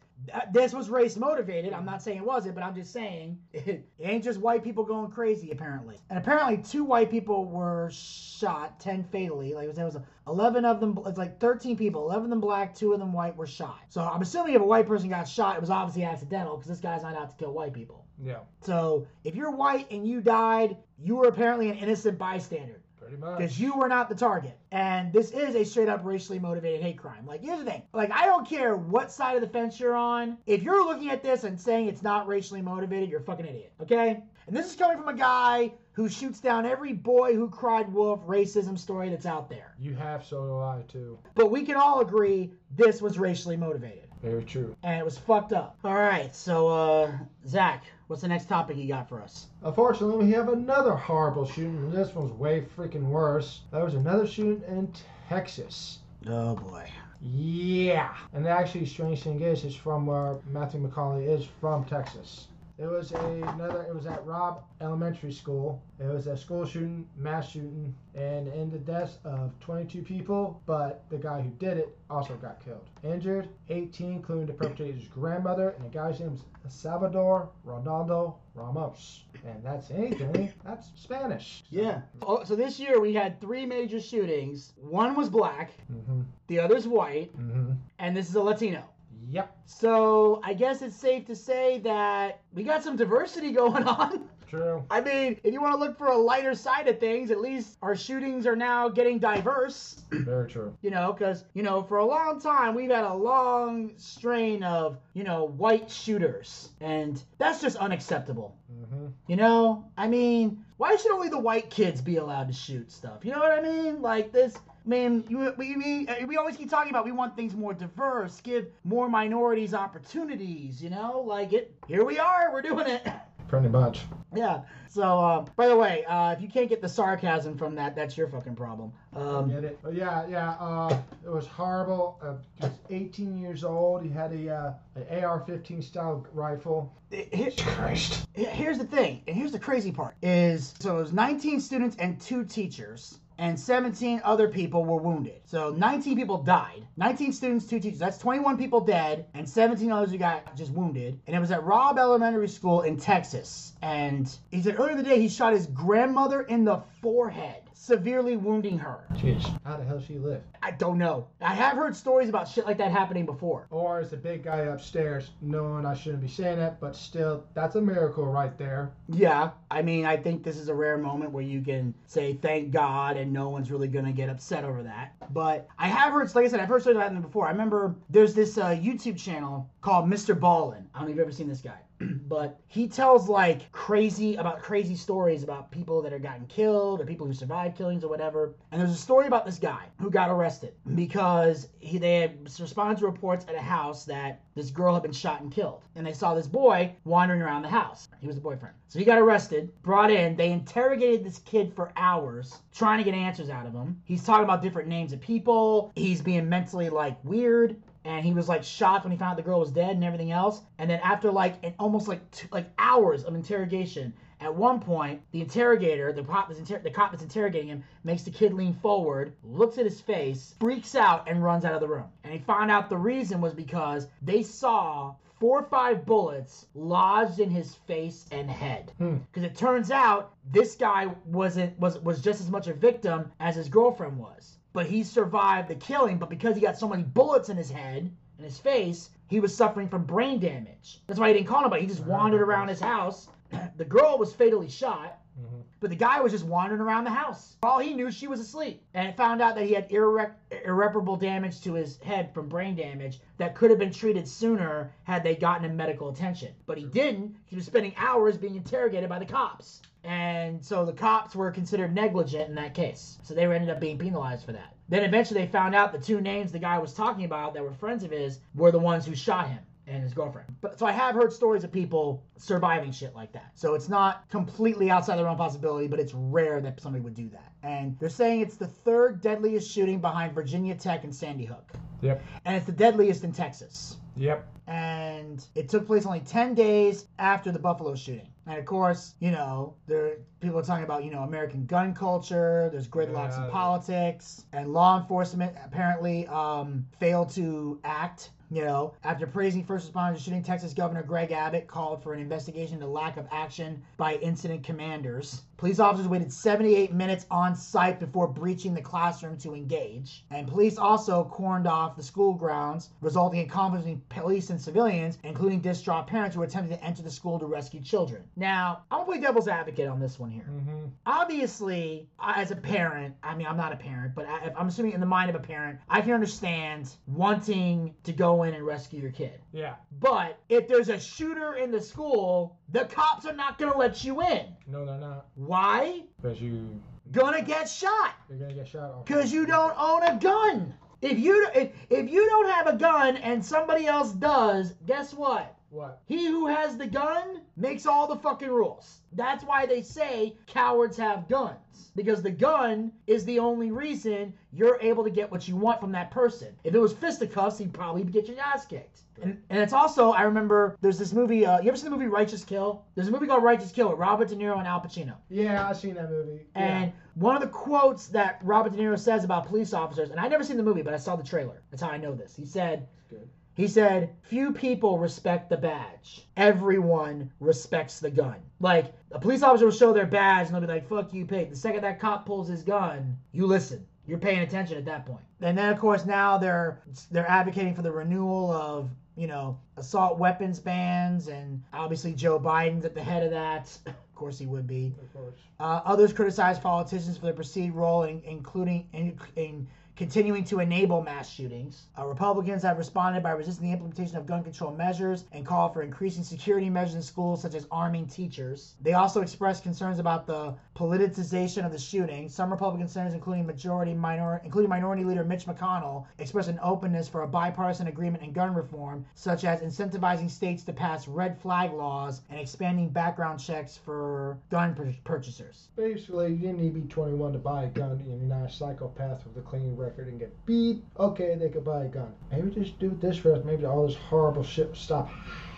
This was race motivated. I'm not saying it wasn't, but I'm just saying it, ain't just white people going crazy apparently. And apparently, two white people were shot, ten fatally. Like there was 11 of them. It's like 13 people, 11 of them black, two of them white were shot. So I'm assuming if a white person got shot, it was obviously accidental because this guy's not out to kill white people. Yeah, So if you're white and you died, you were apparently an innocent bystander pretty much. because you were not the target. And this is a straight up racially motivated hate crime. Like, here's the thing. Like, I don't care what side of the fence you're on. If you're looking at this and saying it's not racially motivated, you're a fucking idiot. Okay? And this is coming from a guy who shoots down every boy who cried wolf racism story that's out there. You have, so do I too. But we can all agree this was racially motivated. Very true. And it was fucked up. All right, so, uh, Zach, what's the next topic you got for us? Unfortunately, we have another horrible shooting, this one's way freaking worse. There was another shooting in Texas. Oh, boy. Yeah. And actually, strange thing is, it's from where Matthew McConaughey is from Texas. It was a, another. It was at Robb Elementary School. It was a school shooting, mass shooting, and in the deaths of 22 people. But the guy who did it also got killed. Injured 18, including the perpetrator's grandmother, and the guy's name is Salvador Rolando Ramos. And that's anything. That's Spanish. Yeah. Oh, so this year we had three major shootings. One was black, Mm-hmm. the other's white, Mm-hmm. and this is a Latino. Yep. So I guess it's safe to say that we got some diversity going on. True. I mean, if you want to look for a lighter side of things, at least our shootings are now getting diverse. Very true. You know, because, you know, for a long time, we've had a long strain of, you know, white shooters. And that's just unacceptable. hmm You know, I mean, why should only the white kids be allowed to shoot stuff? You know what I mean? Like this. I mean, you, we, we, we always keep talking about we want things more diverse, give more minorities opportunities. You know, like it. Here we are, we're doing it. Pretty much. yeah. So, uh, by the way, uh, if you can't get the sarcasm from that, that's your fucking problem. Um, Get it? But yeah, yeah. Uh, it was horrible. Uh, he was 18 years old. He had a uh, an AR-15 style rifle. here- Christ. here's the thing, and here's the crazy part: is so it was 19 students and two teachers. And 17 other people were wounded. So 19 people died. 19 students, two teachers. That's 21 people dead, and 17 others who got just wounded. And it was at Robb Elementary School in Texas. And he said earlier in the day he shot his grandmother in the forehead, severely wounding her. Jeez. How the hell she live? I don't know. I have heard stories about shit like that happening before. Or is the big guy upstairs knowing I shouldn't be saying that, but still, that's a miracle right there. Yeah, I mean, I think this is a rare moment where you can say thank God and no one's really gonna get upset over that. But I have heard, like I said, I've heard stories about them before. I remember there's this uh, YouTube channel called Mr. Ballen. I don't know if you've ever seen this guy. But he tells like crazy about crazy stories about people that are gotten killed or people who survived killings or whatever. And there's a story about this guy who got arrested because he they had responded to reports at a house that this girl had been shot and killed. And they saw this boy wandering around the house. He was the boyfriend. So he got arrested, brought in. They interrogated this kid for hours, trying to get answers out of him. He's talking about different names of people. He's being mentally like weird and he was like shocked when he found out the girl was dead and everything else. And then after like an, almost like two, like hours of interrogation, at one point the interrogator, the cop, that's inter- the cop that's interrogating him, makes the kid lean forward, looks at his face, freaks out, and runs out of the room. And he found out the reason was because they saw four or five bullets lodged in his face and head. Hmm. Because it turns out this guy wasn't was was just as much a victim as his girlfriend was but he survived the killing. But because he got so many bullets in his head and his face, he was suffering from brain damage. That's why he didn't call nobody. He just wandered around his house. The girl was fatally shot, Mhm. but the guy was just wandering around the house. All he knew, she was asleep. And found out that he had irre- irreparable damage to his head from brain damage that could have been treated sooner had they gotten him medical attention. But he didn't. He was spending hours being interrogated by the cops. And so the cops were considered negligent in that case. So they ended up being penalized for that. Then eventually they found out the two names the guy was talking about that were friends of his were the ones who shot him and his girlfriend. But so I have heard stories of people surviving shit like that. So it's not completely outside the realm of possibility, but it's rare that somebody would do that. And they're saying it's the third deadliest shooting behind Virginia Tech and Sandy Hook. Yep. And it's the deadliest in Texas Yep. and it took place only 10 days after the Buffalo shooting. And of course, you know, there people are talking about, you know, American gun culture, there's gridlocks in politics, and law enforcement apparently um, failed to act. You know, after praising first responders shooting, Texas Governor Greg Abbott called for an investigation into lack of action by incident commanders. Police officers waited 78 minutes on site before breaching the classroom to engage. And police also corned off the school grounds, resulting in conflicts between police and civilians, including distraught parents who were attempting to enter the school to rescue children. Now, I'm gonna play devil's advocate on this one here. Mm-hmm. Obviously, as a parent, I mean, I'm not a parent, but I, I'm assuming in the mind of a parent, I can understand wanting to go in and rescue your kid. Yeah. But if there's a shooter in the school, the cops are not gonna let you in. No, they're not. Why? Because you, Gonna get shot you're gonna get shot. because you don't own a gun. If you if, if you don't have a gun and somebody else does, guess what? What? He who has the gun makes all the fucking rules. That's why they say cowards have guns. Because the gun is the only reason you're able to get what you want from that person. If it was fisticuffs, he'd probably get your ass kicked. And, and it's also, I remember, there's this movie, uh, you ever seen the movie Righteous Kill? There's a movie called Righteous Kill with Robert De Niro and Al Pacino. Yeah, I've seen that movie. And one of the quotes that Robert De Niro says about police officers, and I never seen the movie, but I saw the trailer. That's how I know this. He said. Good. He said, few people respect the badge. Everyone respects the gun. Like, a police officer will show their badge and they'll be like, fuck you, pig. The second that cop pulls his gun, you listen. You're paying attention at that point. And then, of course, now they're they're advocating for the renewal of, you know, assault weapons bans, and obviously Joe Biden's at the head of that. Of course he would be. Of course. Uh, others criticized politicians for their perceived role in including in, in continuing to enable mass shootings. Uh, Republicans have responded by resisting the implementation of gun control measures and call for increasing security measures in schools, such as arming teachers. They also expressed concerns about the politicization of the shooting. Some Republican senators, including majority minor, including Minority Leader Mitch McConnell, expressed an openness for a bipartisan agreement in gun reform, such as incentivizing states to pass red flag laws and expanding background checks for gun pur- purchasers. Basically, you didn't need to be 21 to buy a gun, and you're not a psychopath with a clean record and get beat. Okay, they could buy a gun. Maybe just do this first. Maybe all this horrible shit will stop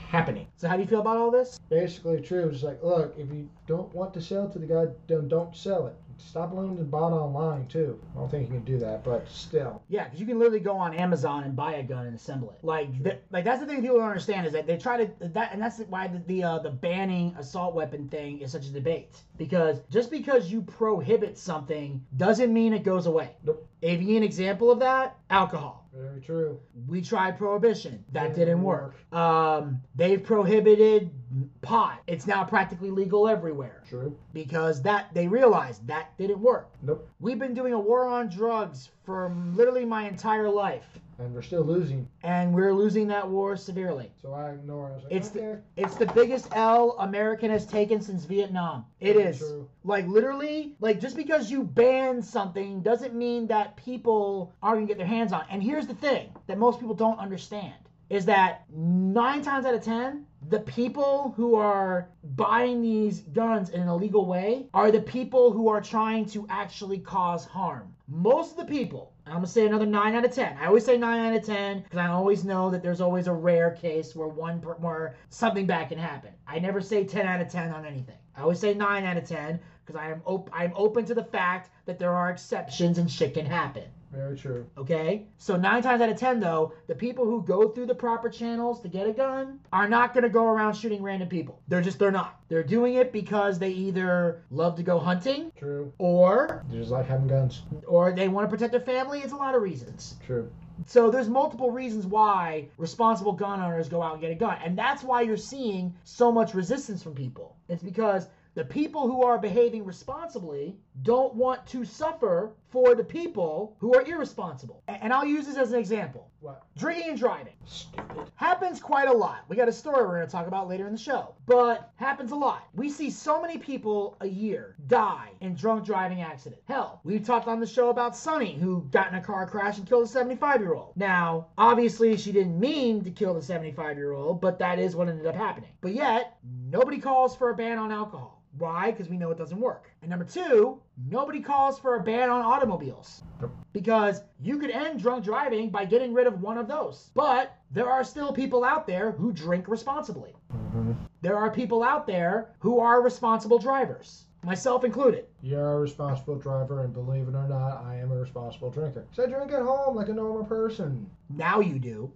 happening. So, how do you feel about all this? Basically, true. It's like, look, if you don't want to sell to the guy, then don't sell it. Stop them buy it online too. I don't think you can do that, but still. Yeah, because you can literally go on Amazon and buy a gun and assemble it. Like, th- like that's the thing people don't understand is that they try to that, and that's why the the, uh, the banning assault weapon thing is such a debate. Because just because you prohibit something doesn't mean it goes away. Nope. A an example of that, alcohol. Very true. We tried prohibition. That Didn't didn't work. Um, they've prohibited pot. It's now practically legal everywhere True. because that they realized that didn't work. Nope. We've been doing a war on drugs for literally my entire life, And we're still losing. and we're losing that war severely. So I ignore it. I like, It's okay. the it's the biggest L American has taken since Vietnam. It is. true. Like literally, like just because you ban something doesn't mean that people aren't gonna get their hands on. it. And here's the thing that most people don't understand is that nine times out of ten, the people who are buying these guns in an illegal way are the people who are trying to actually cause harm. Most of the people, I'm gonna say another nine out of ten. I always say nine out of ten because I always know that there's always a rare case where one per, where something bad can happen. I never say ten out of ten on anything. I always say nine out of ten because I am op- I'm open to the fact that there are exceptions and shit can happen. Very true. Okay? So, nine times out of ten, though, the people who go through the proper channels to get a gun are not going to go around shooting random people. They're just, they're not. They're doing it because they either love to go hunting True. or They just like having guns. or they want to protect their family. It's a lot of reasons. True. So there's multiple reasons why responsible gun owners go out and get a gun. And that's why you're seeing so much resistance from people. It's because the people who are behaving responsibly don't want to suffer for the people who are irresponsible. And I'll use this as an example. What? Drinking and driving Stupid. happens quite a lot. We got a story we're going to talk about later in the show, but happens a lot. We see so many people a year die in drunk driving accident. Hell, we talked on the show about Sunny who got in a car crash and killed a 75 year old. Now, obviously, she didn't mean to kill the 75 year old, but that is what ended up happening. But yet, nobody calls for a ban on alcohol. Why? Because we know it doesn't work. And number two, nobody calls for a ban on automobiles. Because you could end drunk driving by getting rid of one of those. But there are still people out there who drink responsibly. hmm There are people out there who are responsible drivers, myself included. You're a responsible driver, and believe it or not, I am a responsible drinker. So I drink at home like a normal person. Now you do.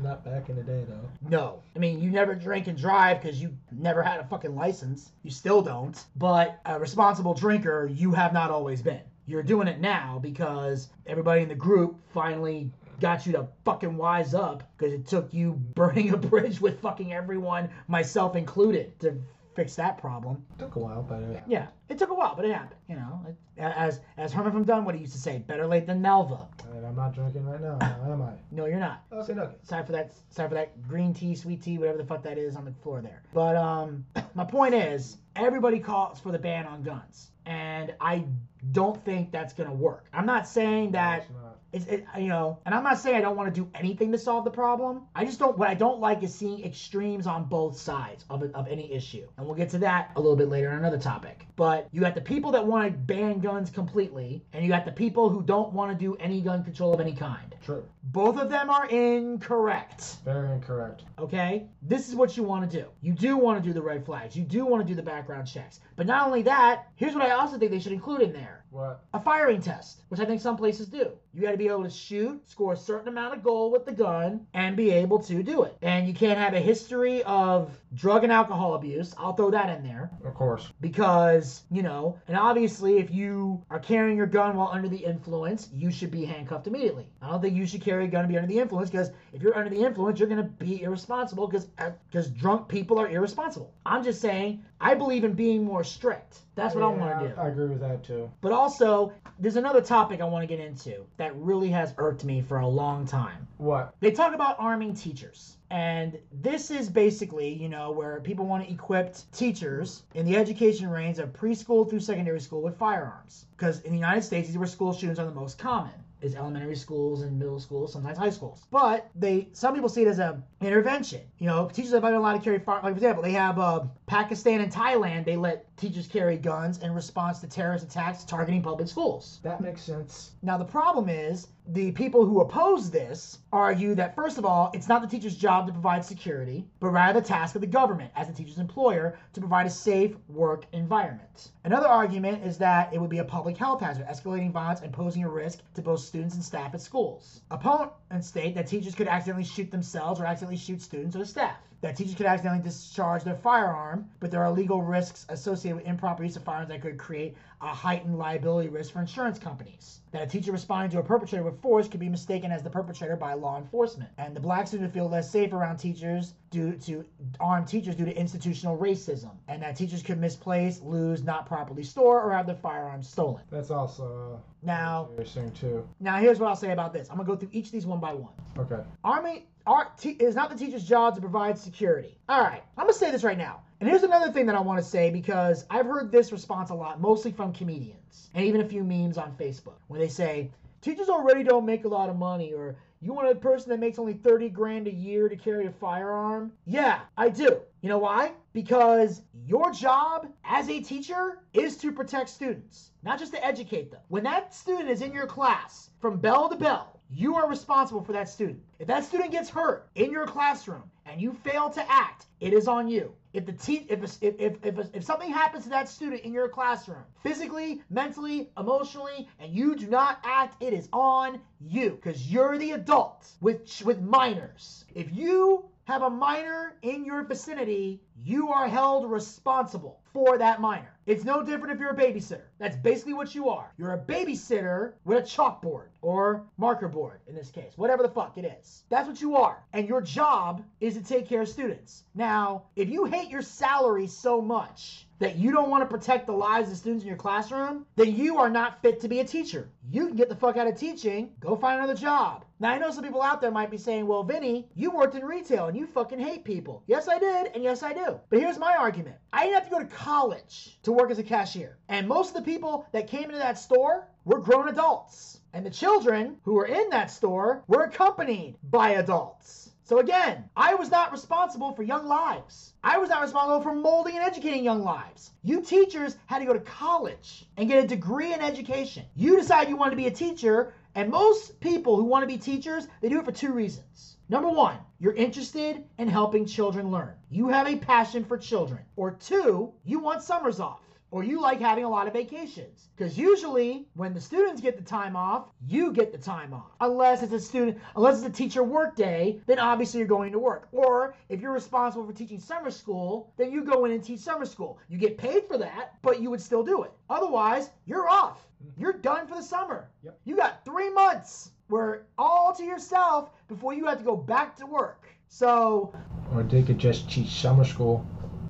Not back in the day, though. No. I mean, you never drink and drive because you never had a fucking license. You still don't. But a responsible drinker, you have not always been. You're doing it now because everybody in the group finally got you to fucking wise up because it took you burning a bridge with fucking everyone, myself included, to fix that problem. Took a while, but uh, Yeah, it took a while, but it happened. You know, it, as as Herman from Dunwoody used to say, better late than never. and I'm not drinking right now, now am I? No, you're not. Okay, okay. Sorry for that. Sorry for that green tea, sweet tea, whatever the fuck that is on the floor there. But um, my point is, everybody calls for the ban on guns, and I don't think that's gonna work. I'm not saying that It's not. it's it, you know, and I'm not saying I don't want to do anything to solve the problem. I just don't. What I don't like is seeing extremes on both sides of it, of any issue, and we'll get to that a little bit later on another topic. But you got the people that want to ban guns completely, and you got the people who don't want to do any gun control of any kind. True. Both of them are incorrect. Very incorrect. Okay? This is what you want to do. You do want to do the red flags. You do want to do the background checks. But not only that, here's what I also think they should include in there What? a firing test, which I think some places do. You got to be able to shoot, score a certain amount of goal with the gun, and be able to do it. And you can't have a history of drug and alcohol abuse. I'll throw that in there Of course. because, you know, and obviously if you are carrying your gun while under the influence, you should be handcuffed immediately. I don't think you should carry a gun and be under the influence because if you're under the influence, you're going to be irresponsible because because uh, drunk people are irresponsible. I'm just saying, I believe in being more strict. That's what I want to do. I agree with that too. But also, there's another topic I want to get into that really has irked me for a long time. What? They talk about arming teachers. And this is basically, you know, where people want to equip teachers in the education range of preschool through secondary school with firearms. Because in the United States, these are where school shootings are the most common is elementary schools and middle schools, sometimes high schools. But they, some people see it as a intervention. You know, teachers have been allowed to carry fire. Like for example, they have uh, Pakistan and Thailand. They let teachers carry guns in response to terrorist attacks targeting public schools. That makes sense. Now the problem is the people who oppose this argue that first of all, it's not the teacher's job to provide security, but rather the task of the government as the teacher's employer to provide a safe work environment. Another argument is that it would be a public health hazard, escalating violence and posing a risk to both students and staff at schools. Opponents state that teachers could accidentally shoot themselves or accidentally shoot students or the staff that teachers could accidentally discharge their firearm, but there are legal risks associated with improper use of firearms that could create a heightened liability risk for insurance companies. That a teacher responding to a perpetrator with force could be mistaken as the perpetrator by law enforcement. And the black students feel less safe around teachers due to armed teachers due to institutional racism. And that teachers could misplace, lose, not properly store, or have their firearms stolen. That's also uh, Now, interesting too. now here's what I'll say about this. I'm gonna go through each of these one by one. Okay. Army art te- it is not the teacher's job to provide security. All right, I'm gonna say this right now. And here's another thing that I want to say because I've heard this response a lot, mostly from comedians and even a few memes on Facebook, where they say teachers already don't make a lot of money, or you want a person that makes only 30 grand a year to carry a firearm? Yeah, I do. You know why? Because your job as a teacher is to protect students, not just to educate them. When that student is in your class, from bell to bell, you are responsible for that student. If that student gets hurt in your classroom and you fail to act, it is on you. If the te- if, if, if, if, if something happens to that student in your classroom, physically, mentally, emotionally, and you do not act, it is on you because you're the adult with with minors. If you have a minor in your vicinity, you are held responsible for that minor. It's no different if you're a babysitter. That's basically what you are. You're a babysitter with a chalkboard or marker board in this case, whatever the fuck it is. That's what you are. And your job is to take care of students. Now, if you hate your salary so much that you don't want to protect the lives of students in your classroom, then you are not fit to be a teacher. You can get the fuck out of teaching, go find another job. Now, I know some people out there might be saying, well, Vinny, you worked in retail and you fucking hate people. Yes, I did, and yes, I do. But here's my argument I didn't have to go to college to work as a cashier. And most of the people that came into that store were grown adults. And the children who were in that store were accompanied by adults. So again, I was not responsible for young lives. I was not responsible for molding and educating young lives. You teachers had to go to college and get a degree in education. You decide you want to be a teacher, and most people who want to be teachers, they do it for two reasons. Number one, you're interested in helping children learn. You have a passion for children. Or two, you want summers off or you like having a lot of vacations. Because usually, when the students get the time off, you get the time off. Unless it's a student, unless it's a teacher work day, then obviously you're going to work. Or if you're responsible for teaching summer school, then you go in and teach summer school. You get paid for that, but you would still do it. Otherwise, you're off. Mm-hmm. You're done for the summer. Yep. You got three months where all to yourself before you have to go back to work. So, Or they could just teach summer school.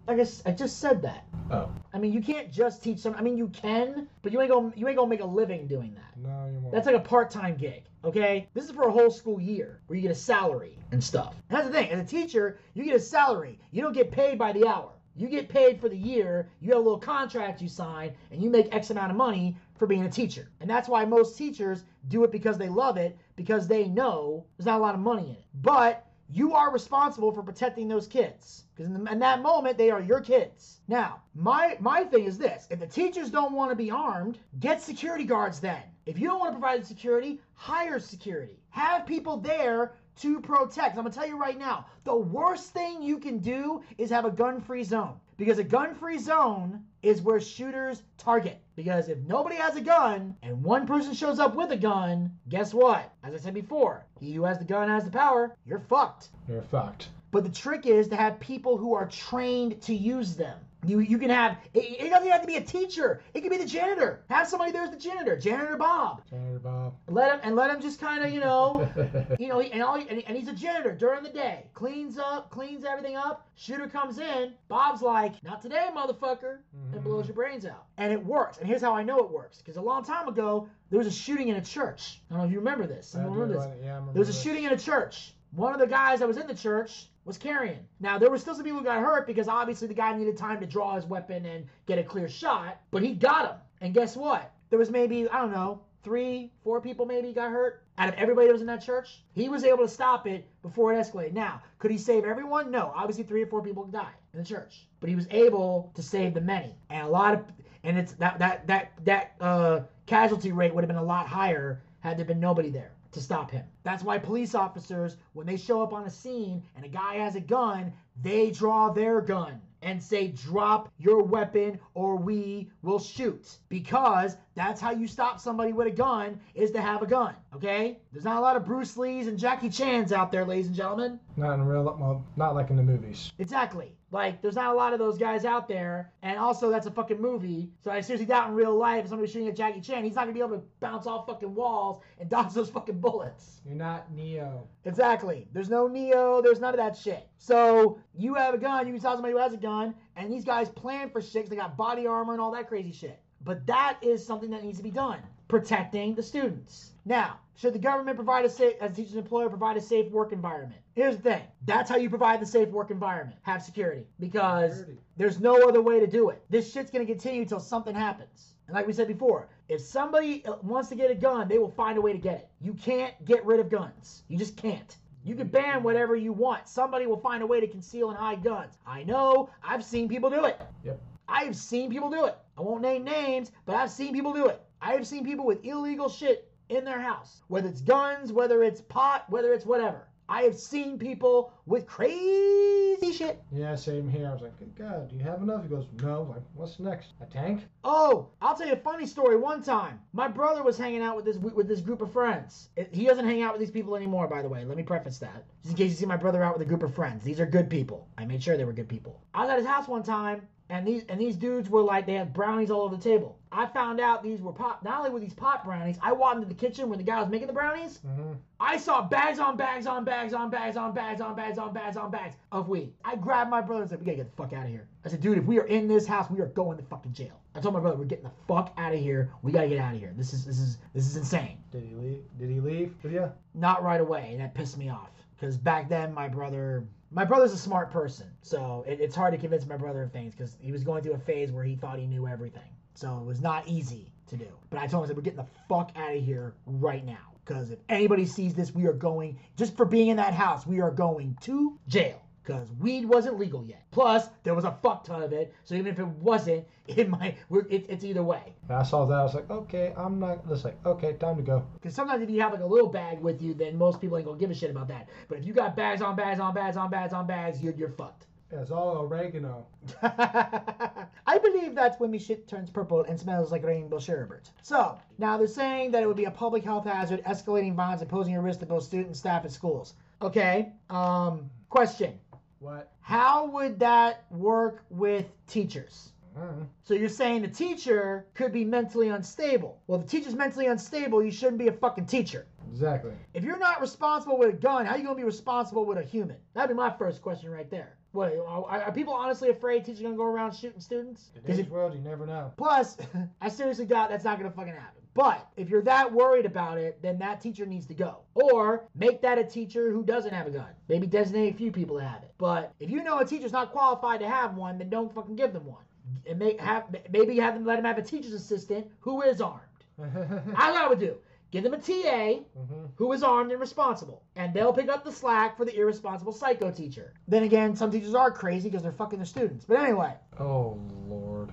I guess I just said that. Oh. I mean, you can't just teach some. I mean, you can, but you ain't gonna you ain't gonna make a living doing that. No, you won't. That's like a part-time gig, okay? This is for a whole school year where you get a salary and stuff. And that's the thing. As a teacher, you get a salary. You don't get paid by the hour. You get paid for the year. You have a little contract you sign, and you make X amount of money for being a teacher. And that's why most teachers do it because they love it, because they know there's not a lot of money in it. But you are responsible for protecting those kids because in, in that moment they are your kids now my my thing is this if the teachers don't want to be armed get security guards then if you don't want to provide security hire security have people there to protect i'm gonna tell you right now the worst thing you can do is have a gun-free zone because a gun-free zone is where shooters target because if nobody has a gun and one person shows up with a gun guess what as i said before he who has the gun has the power you're fucked You're fucked. but the trick is to have people who are trained to use them. You you can have it, it doesn't even have to be a teacher. It could be the janitor. Have somebody there as the janitor, janitor Bob. Janitor Bob. Let him and let him just kind of you know, you know, and all and, and he's a janitor during the day. Cleans up, cleans everything up. Shooter comes in. Bob's like, not today, motherfucker, and Mhm. blows your brains out. And it works. And here's how I know it works. Because a long time ago there was a shooting in a church. I don't know if you remember this. I remember this? Yeah, I remember There was a this. shooting in a church. One of the guys that was in the church was carrying. Now there were still some people who got hurt because obviously the guy needed time to draw his weapon and get a clear shot, but he got him. And guess what? There was maybe I don't know three, four people maybe got hurt out of everybody that was in that church. He was able to stop it before it escalated. Now, could he save everyone? No. Obviously, three or four people died in the church, but he was able to save the many. And a lot of and it's that that that that uh, casualty rate would have been a lot higher had there been nobody there to stop him. That's why police officers, when they show up on a scene and a guy has a gun, they draw their gun and say, drop your weapon or we will shoot. Because that's how you stop somebody with a gun is to have a gun. Okay? There's not a lot of Bruce Lee's and Jackie Chan's out there, ladies and gentlemen. Not in real, well, not like in the movies. Exactly. Like, there's not a lot of those guys out there. And also, that's a fucking movie. So I seriously doubt in real life, if somebody's shooting at Jackie Chan, he's not gonna be able to bounce off fucking walls and dodge those fucking bullets. You're not Neo. Exactly. There's no Neo. There's none of that shit. So you have a gun. You can tell somebody who has a gun, and these guys plan for shit. They got body armor and all that crazy shit. But that is something that needs to be done. Protecting the students. Now, should the government provide a safe, as a teacher's employer, provide a safe work environment? Here's the thing. That's how you provide the safe work environment. Have security. Because Security. there's no other way to do it. This shit's gonna continue until something happens. And like we said before, if somebody uh, wants to get a gun, they will find a way to get it. You can't get rid of guns. You just can't. You can ban whatever you want. Somebody will find a way to conceal and hide guns. I know. I've seen people do it. Yep. I've seen people do it. I won't name names, but I've seen people do it. I have seen people with illegal shit in their house, whether it's guns, whether it's pot, whether it's whatever. I have seen people with crazy shit. Yeah, same here. I was like, good God, do you have enough? He goes, no. Like, what's next? A tank? Oh, I'll tell you a funny story. One time, my brother was hanging out with this with this group of friends. It- he doesn't hang out with these people anymore, by the way. Let me preface that, just in case you see my brother out with a group of friends. These are good people. I made sure they were good people. I was at his house one time, and these and these dudes were like they had brownies all over the table. I found out these were pot. Not only were these pot brownies, I walked into the kitchen when the guy was making the brownies. Mm-hmm. I saw bags on bags on bags on bags on bags on bags on bags on bags of weed. I grabbed my brother and said, "We gotta get the fuck out of here." I said, "Dude, if we are in this house, we are going to fucking jail." I told my brother, "We're getting the fuck out of here. We gotta get out of here. This is this is this is insane." Did he leave? Did he leave you? Not right away, and that pissed me off because back then my brother. My brother's a smart person, so it, it's hard to convince my brother of things because he was going through a phase where he thought he knew everything. So it was not easy to do. But I told him, I said, we're getting the fuck out of here right now. Because if anybody sees this, we are going, just for being in that house, we are going to jail. Because weed wasn't legal yet. Plus, there was a fuck ton of it. So even if it wasn't, it might, we're, it, it's either way. And I saw that. I was like, okay, I'm not. Just like, okay, time to go. Because sometimes if you have like a little bag with you, then most people ain't gonna give a shit about that. But if you got bags on bags on bags on bags on bags, you're, you're fucked. Yeah, it's all oregano. I believe that's when my shit turns purple and smells like rainbow sherbet. So, now they're saying that it would be a public health hazard, escalating violence, and posing a risk to both students and staff at schools. Okay, um, question. What? How would that work with teachers? Mm. So you're saying the teacher could be mentally unstable. Well, the teacher's mentally unstable, you shouldn't be a fucking teacher. Exactly. If you're not responsible with a gun, how are you gonna be responsible with a human? That'd be my first question right there. What are, are people honestly afraid teachers gonna go around shooting students? In today's if- world, you never know. plus, I seriously doubt that's not gonna fucking happen. But if you're that worried about it, then that teacher needs to go. Or make that a teacher who doesn't have a gun. Maybe designate a few people to have it. But if you know a teacher's not qualified to have one, then don't fucking give them one. And make have maybe have them let them have a teacher's assistant who is armed. That's what I would do. Give them a TA hmm who is armed and responsible. And they'll pick up the slack for the irresponsible psycho teacher. Then again, some teachers are crazy because they're fucking their students. But anyway. Oh Lord.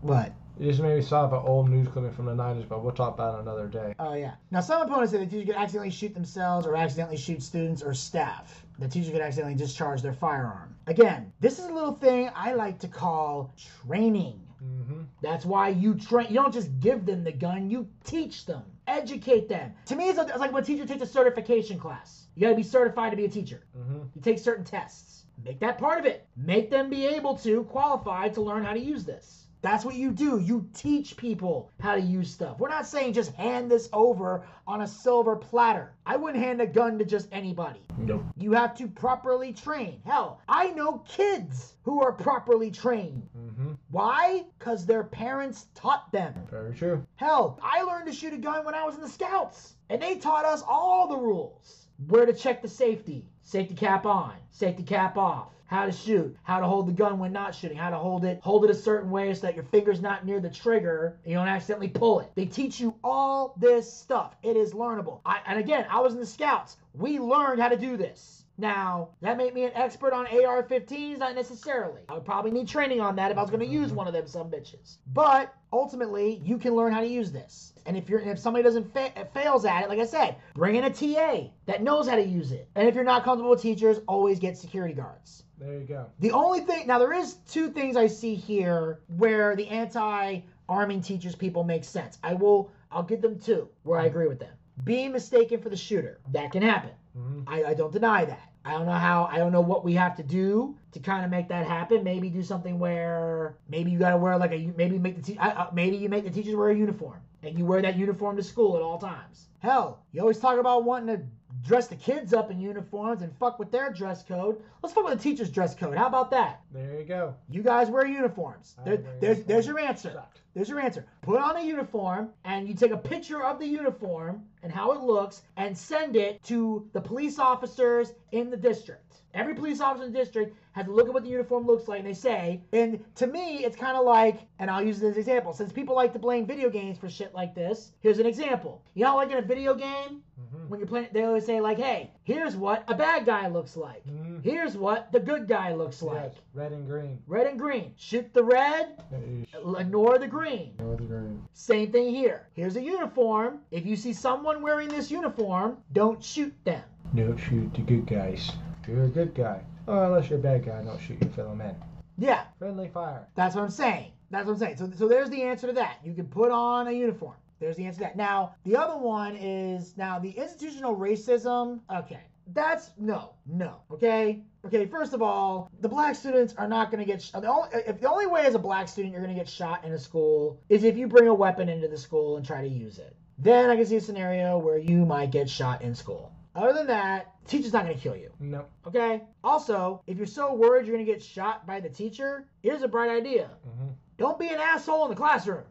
What? You just made me stop an old news clipping from the 90s, but we'll talk about it another day. Oh, yeah. Now, some opponents say the teacher could accidentally shoot themselves or accidentally shoot students or staff. The teacher could accidentally discharge their firearm. Again, this is a little thing I like to call training. Mm-hmm. That's why you train. You don't just give them the gun. You teach them, educate them. To me, it's, it's like when a teacher takes a certification class. You got to be certified to be a teacher. Mm-hmm. You take certain tests. Make that part of it. Make them be able to qualify to learn how to use this. That's what you do. You teach people how to use stuff. We're not saying just hand this over on a silver platter. I wouldn't hand a gun to just anybody. Nope. You have to properly train. Hell, I know kids who are properly trained. Mm-hmm. Why? Because their parents taught them. Very true. Hell, I learned to shoot a gun when I was in the scouts, and they taught us all the rules. Where to check the safety, safety cap on, safety cap off, how to shoot, how to hold the gun when not shooting, how to hold it, hold it a certain way so that your finger's not near the trigger and you don't accidentally pull it. They teach you all this stuff. It is learnable. I, and again, I was in the scouts. We learned how to do this. Now, that made me an expert on AR-15s? Not necessarily. I would probably need training on that if I was going to use mm-hmm. one of them some bitches. But ultimately, you can learn how to use this. And if you're if somebody doesn't fa- fails at it, like I said, bring in a TA that knows how to use it. And if you're not comfortable with teachers, always get security guards. There you go. The only thing now there is two things I see here where the anti-arming teachers people make sense. I will I'll give them two where I agree with them. Being mistaken for the shooter that can happen. Mm-hmm. I, I don't deny that. I don't know how. I don't know what we have to do to kind of make that happen. Maybe do something where maybe you got to wear like a maybe make the te- uh, maybe you make the teachers wear a uniform and you wear that uniform to school at all times. Hell, you always talk about wanting to dress the kids up in uniforms and fuck with their dress code. Let's fuck with the teachers' dress code. How about that? There you go. You guys wear uniforms. There, wear there's uniforms. there's your answer. Sucked. There's your answer. Put on a uniform and you take a picture of the uniform and how it looks and send it to the police officers in the district. Every police officer in the district has to look at what the uniform looks like and they say, and to me, it's kind of like, and I'll use this as an example, since people like to blame video games for shit like this, here's an example. You know, like in a video game, Mm-hmm. when you're playing, they always say, like, hey, here's what a bad guy looks like. Mhm. Here's what the good guy looks like. Red and green. Red and green. Shoot the red, Eesh. ignore the green. North green. Same thing here. Here's a uniform. If you see someone wearing this uniform, don't shoot them. Don't shoot the good guys. You're a good guy. Oh, unless you're a bad guy, don't shoot your fellow men. Yeah, Friendly fire. that's what I'm saying. That's what I'm saying. So, so there's the answer to that. You can put on a uniform. There's the answer to that. Now, the other one is now the institutional racism. Okay. That's no, no. Okay. Okay. First of all, the black students are not going to get. Sh- the only, if the only way as a black student you're going to get shot in a school is if you bring a weapon into the school and try to use it. Then I can see a scenario where you might get shot in school. Other than that, teacher's not going to kill you. No. Okay. Also, if you're so worried you're going to get shot by the teacher, here's a bright idea. Mm-hmm. Don't be an asshole in the classroom.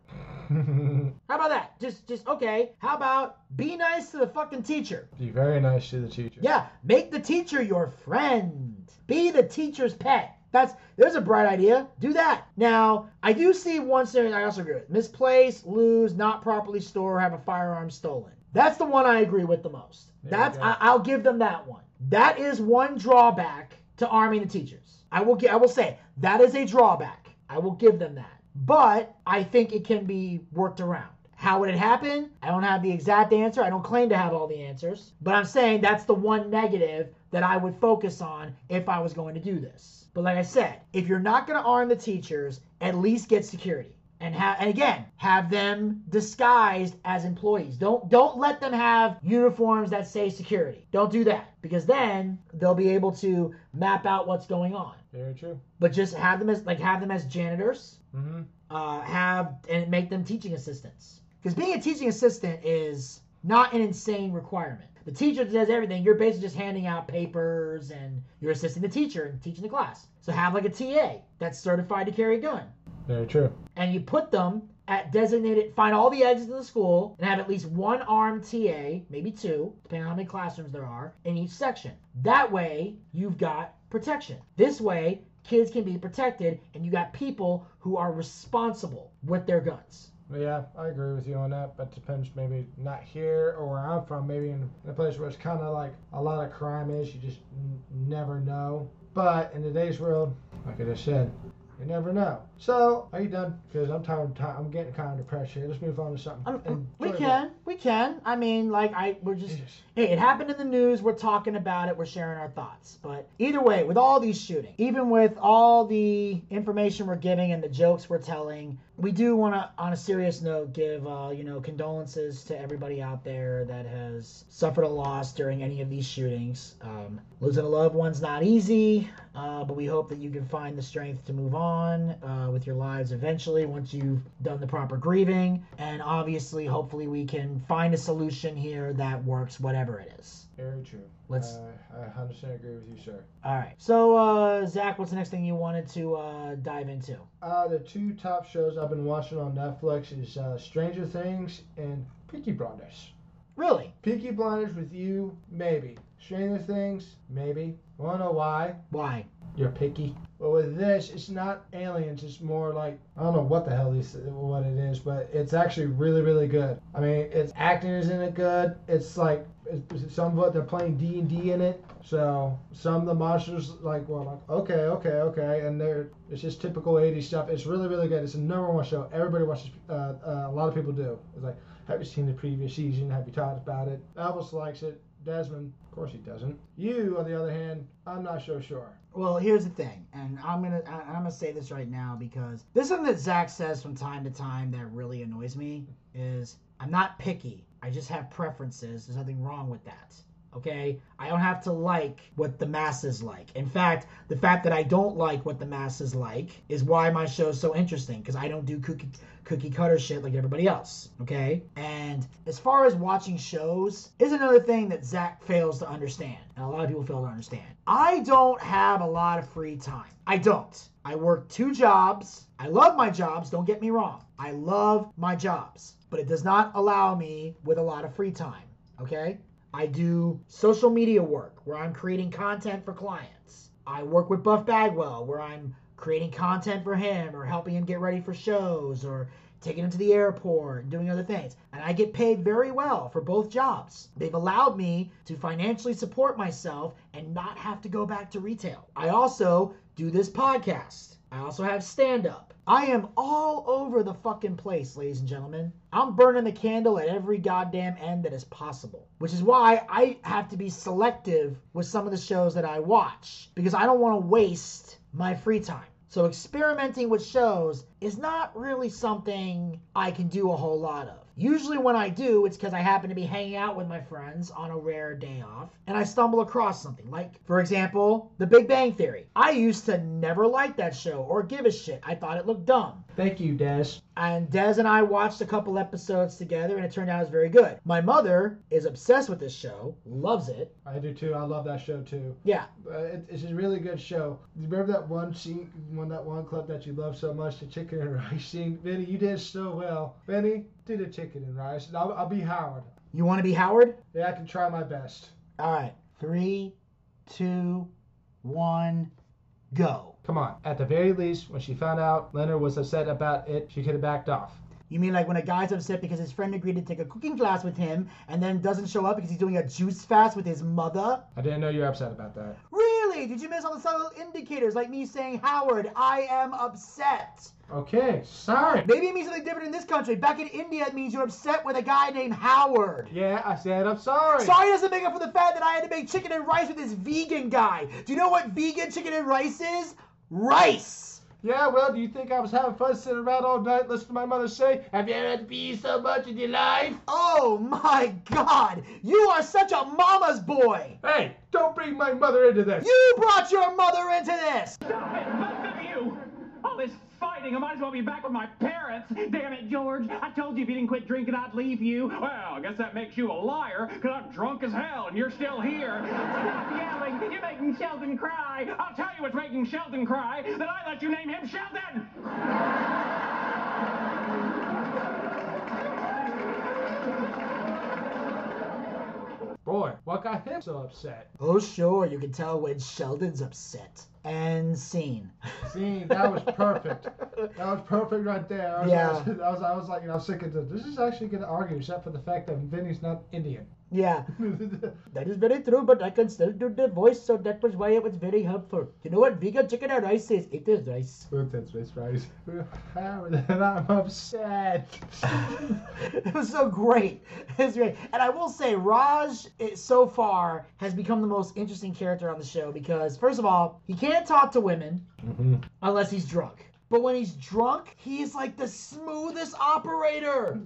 How about that? Just, just okay. How about be nice to the fucking teacher? Be very nice to the teacher. Yeah, make the teacher your friend. Be the teacher's pet. That's there's a bright idea. Do that. Now, I do see one scenario I also agree with. Misplace, lose, not properly store, have a firearm stolen. That's the one I agree with the most. There That's. I, I'll give them that one. That is one drawback to arming the teachers. I will gi- I will say that is a drawback. I will give them that. But I think it can be worked around. How would it happen? I don't have the exact answer. I don't claim to have all the answers. But I'm saying that's the one negative that I would focus on if I was going to do this. But like I said, if you're not going to arm the teachers, at least get security. And have and again, have them disguised as employees. Don't don't let them have uniforms that say security. Don't do that because then they'll be able to map out what's going on. Very true. But just have them as like have them as janitors Mm-hmm. uh, have and make them teaching assistants. Because being a teaching assistant is not an insane requirement. The teacher does everything. You're basically just handing out papers and you're assisting the teacher and teaching the class. So have like a TA that's certified to carry a gun. Very true. And you put them at designated, find all the exits of the school and have at least one armed TA, maybe two, depending on how many classrooms there are, in each section. That way, you've got protection. This way, kids can be protected and you got people who are responsible with their guns. Yeah, I agree with you on that. But depends, maybe not here or where I'm from. Maybe in a place where it's kind of like a lot of crime is. You just n- never know. But in today's world, like I just said, you never know. So, are you done? Because I'm tired. Of time. I'm getting kind of depressed here. Let's move on to something. Um, we can, we can. I mean, like I, we're just. Jesus. Hey, it happened in the news. We're talking about it. We're sharing our thoughts. But either way, with all these shootings, even with all the information we're giving and the jokes we're telling, we do want to, on a serious note, give uh, you know condolences to everybody out there that has suffered a loss during any of these shootings. Um, losing a loved one's not easy, uh, but we hope that you can find the strength to move on uh, with your lives eventually once you've done the proper grieving. And obviously, hopefully, we can find a solution here that works, whatever it is. Very true. Let's- Uh, I 100% agree with you, sir. All right. So, uh, Zach, what's the next thing you wanted to uh, dive into? Uh, the two top shows I've been watching on Netflix is uh, Stranger Things and Peaky Blinders. Really? Peaky Blinders with you, maybe. Stranger Things, maybe. Wanna know why? Why? You're picky. But with this, it's not aliens. It's more like I don't know what the hell this what it is, but it's actually really really good. I mean, its acting is in it good. It's like some of it they're playing D and D in it. So some of the monsters like well like okay okay okay, and they're it's just typical 80s stuff. It's really really good. It's a number one show. Everybody watches. Uh, uh, a lot of people do. It's like have you seen the previous season? Have you talked about it? Elvis likes it. Desmond, of course he doesn't. You, on the other hand, I'm not so sure. Well, here's the thing, and I'm gonna I- I'm gonna say this right now because this is something that Zach says from time to time that really annoys me. Is I'm not picky. I just have preferences. There's nothing wrong with that. Okay, I don't have to like what the masses like. In fact, the fact that I don't like what the masses like is why my show's so interesting because I don't do cookie cookie cutter shit like everybody else. Okay, and as far as watching shows, is another thing that Zack fails to understand, and a lot of people fail to understand. I don't have a lot of free time. I don't. I work two jobs. I love my jobs. Don't get me wrong. I love my jobs, but it does not allow me with a lot of free time. Okay. I do social media work where I'm creating content for clients. I work with Buff Bagwell where I'm creating content for him or helping him get ready for shows or taking him to the airport and doing other things. And I get paid very well for both jobs. They've allowed me to financially support myself and not have to go back to retail. I also do this podcast. I also have stand up. I am all over the fucking place, ladies and gentlemen. I'm burning the candle at every goddamn end that is possible, which is why I have to be selective with some of the shows that I watch because I don't want to waste my free time. So experimenting with shows is not really something I can do a whole lot of. Usually when I do, it's because I happen to be hanging out with my friends on a rare day off and I stumble across something. Like, for example, The Big Bang Theory. I used to never like that show or give a shit. I thought it looked dumb. Thank you, Des. And Des and I watched a couple episodes together and it turned out it was very good. My mother is obsessed with this show, loves it. I do too. I love that show too. Yeah, Uh, it, it's a really good show. You remember that one scene, one that one clip that you love so much, the chicken and rice scene? Vinny, you did so well. Vinny, do the chicken and rice, and I'll, I'll be Howard. you want to be Howard? Yeah, I can try my best. All right, three, two, one, go. Come on. At the very least, when she found out Leonard was upset about it, she could have backed off. You mean like when a guy's upset because his friend agreed to take a cooking class with him and then doesn't show up because he's doing a juice fast with his mother? I didn't know you were upset about that. Really? Did you miss all the subtle indicators like me saying, Howard, I am upset? Okay, sorry. Maybe it means something different in this country. Back in India, it means you're upset with a guy named Howard. Yeah, I said I'm sorry. Sorry doesn't make up for the fact that I had to make chicken and rice with this vegan guy. Do you know what vegan chicken and rice is? Rice! Yeah, well, do you think I was having fun sitting around all night listening to my mother say, Have you ever had to pee so much in your life? Oh my god! You are such a mama's boy! Hey, don't bring my mother into this. You brought your mother into this! Stop it, both of you! All this fighting, I might as well be back with my parents. Damn it, George. I told you if you didn't quit drinking, I'd leave you. Well, I guess that makes you a liar, because I'm drunk as hell and you're still here. Stop yelling. You're making Sheldon cry. I'll tell you what's making Sheldon cry, that I let you name him Sheldon! Boy, what got him so upset? Oh, sure, you can tell when Sheldon's upset. And scene. See, that was perfect. That was perfect right there. I was, Yeah. I was, I was, I was like, you know, I was thinking, this is actually going to argue, except for the fact that Vinny's not Indian. Yeah, that is very true, but I can still do the voice, so that was why it was very helpful. You know what vegan chicken and rice is? It is rice. That's that's right. And I'm upset. it was so great. It was great. And I will say, Raj, it, so far, has become the most interesting character on the show because, first of all, he can't talk to women mm-hmm. unless he's drunk. But when he's drunk, he's like the smoothest operator.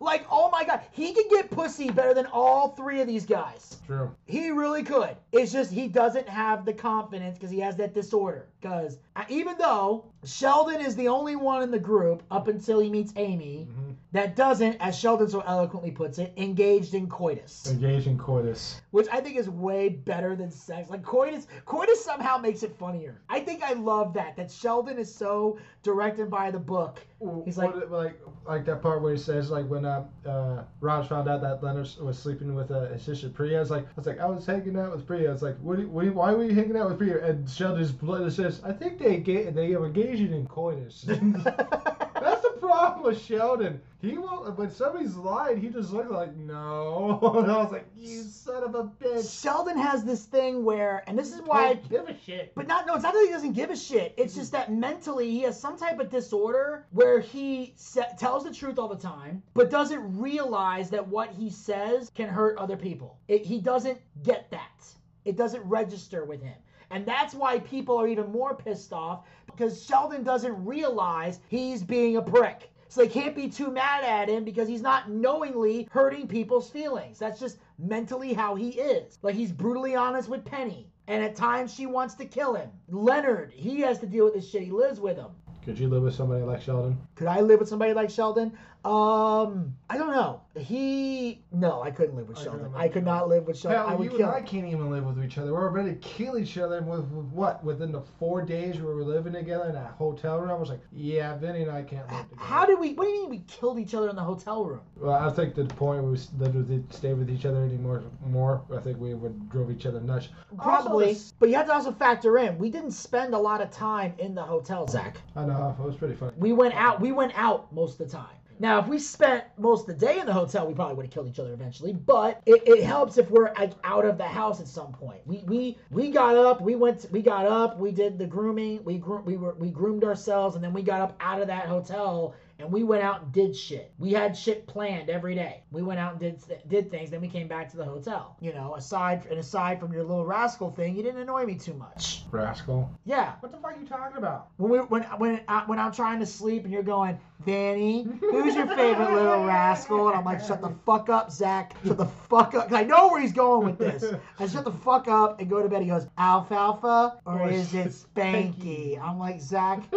Like, oh my god, he could get pussy better than all three of these guys. True. He really could. It's just he doesn't have the confidence because he has that disorder. Because even though Sheldon is the only one in the group up until he meets Amy that doesn't, as Sheldon so eloquently puts it, engaged in coitus, Engaged in coitus. which I think is way better than sex. Like coitus, coitus somehow makes it funnier. I think I love that that Sheldon is so directed by the book. He's like, What- like like that part where he says like when uh, uh Raj found out that Leonard was sleeping with uh, his sister Priya, it's like I was like I was hanging out with Priya. It's like what, do you- why were you hanging out with Priya? And Sheldon just blatantly I think they ga- they were engaging in coitus. That's the problem with Sheldon. He won't when somebody's lying. He just looks like no. and I was like you son of a bitch. Sheldon has this thing where, and this is why. I, give a shit. But not no, it's not that he doesn't give a shit. It's just that mentally he has some type of disorder where he sa- tells the truth all the time, but doesn't realize that what he says can hurt other people. It, he doesn't get that. It doesn't register with him. And that's why people are even more pissed off because Sheldon doesn't realize he's being a prick. So they can't be too mad at him because he's not knowingly hurting people's feelings. That's just mentally how he is. Like he's brutally honest with Penny. And at times she wants to kill him. Leonard, he has to deal with this shit. He lives with him. Could you live with somebody like Sheldon? Could I live with somebody like Sheldon? Um, I don't know. He no, I couldn't live with I Sheldon. I could not live with Sheldon. Hell, I would you kill and I can't even live with each other. We're ready to kill each other with, with what? Within the four days we were living together in that hotel room, I was like, yeah, Vinny and I can't live together. How did we? What do you mean we killed each other in the hotel room? Well, I think the point we lived with each, stayed with each other anymore, more, I think we would drove each other nuts. Probably, Also, but you have to also factor in we didn't spend a lot of time in the hotel, Zack. I know it was pretty funny. We went out. We went out most of the time. Now, if we spent most of the day in the hotel, we probably would have killed each other eventually. But it, it helps if we're like out of the house at some point. We we we got up. We went. We got up. We did the grooming. We gro- we were we groomed ourselves, and then we got up out of that hotel and we went out and did shit. We had shit planned every day. We went out and did did things. Then we came back to the hotel. You know, aside and aside from your little rascal thing, you didn't annoy me too much. Rascal. Yeah, What the fuck are you talking about? when we when when I, when I'm trying to sleep and you're going, Vanny, who's your favorite little rascal? And I'm like, shut the fuck up, Zack. Shut the fuck up. 'Cause I know where he's going with this. I shut the fuck up and go to bed. He goes, Alfalfa or is it? Spanky? I'm like, Zack,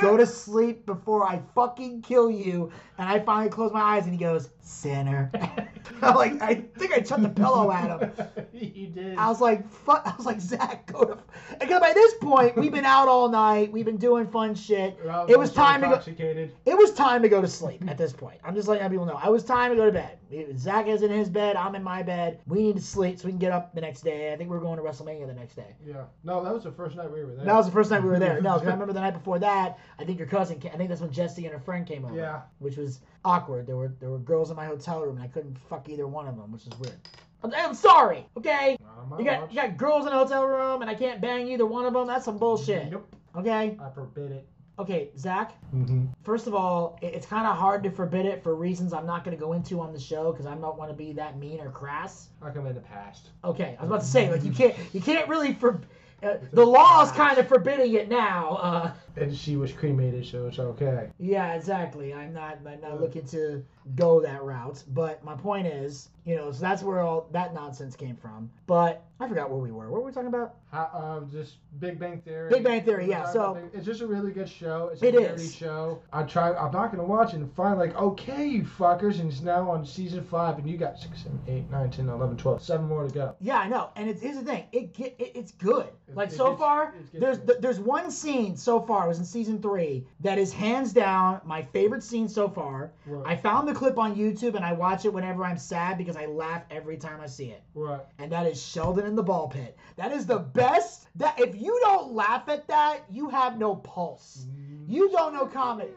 go to sleep before I fucking kill you. And I finally close my eyes and he goes, Sinner. I'm like, I think I chucked the pillow at him. you did. I was like, fuck. I was like, Zack, go to. Because by this point, we've been out all night. We've been doing fun shit. It was time to go. It was time to go to sleep at this point. I'm just letting people know. I was time to go to bed. Zack is in his bed. I'm in my bed. We need to sleep so we can get up the next day. I think we're going to WrestleMania the next day. Yeah. No, that was the first night we were there. That was the first night we were there. No, 'cause I remember the night before that. I think your cousin. Came, I think that's when Jesse and her friend came over. Yeah. Which was awkward. There were there were girls in my hotel room and I couldn't fuck either one of them, which is weird. I'm, I'm sorry. Okay. Not on my You got watch. you got girls in a hotel room and I can't bang either one of them. That's some bullshit. Nope. Okay. I forbid it. Okay, Zack. Mm-hmm. First of all, it's kind of hard to forbid it for reasons I'm not going to go into on the show because I don't want to be that mean or crass. I come in the past. Okay, I was about to say like you can't you can't really for uh, the law is kind of forbidding it now. Uh, And she was cremated, so it's okay. yeah, exactly. I'm not I'm not looking to go that route, but my point is, you know, so that's where all that nonsense came from. But I forgot where we were. What were we talking about? How, um, just Big Bang Theory. Big Bang Theory, yeah, Uh, so- it's just a really good show. It's a nerdy is. show. I try. I'm not gonna watch it and find like, okay, you fuckers, and it's now on season five, and you got six, seven, eight, nine, ten, eleven, twelve, seven more to go. Yeah, I know, and it's here's the thing. It get it, it's good. Like it so gets- far, there's good. there's one scene so far. It was in season three that is hands down my favorite scene so far. Right. I found the clip on YouTube and I watch it whenever I'm sad because I laugh every time I see it. Right. And that is Sheldon in the ball pit. That is the best. That if you don't laugh at that, you have no pulse. Mm-hmm. You don't know comedy.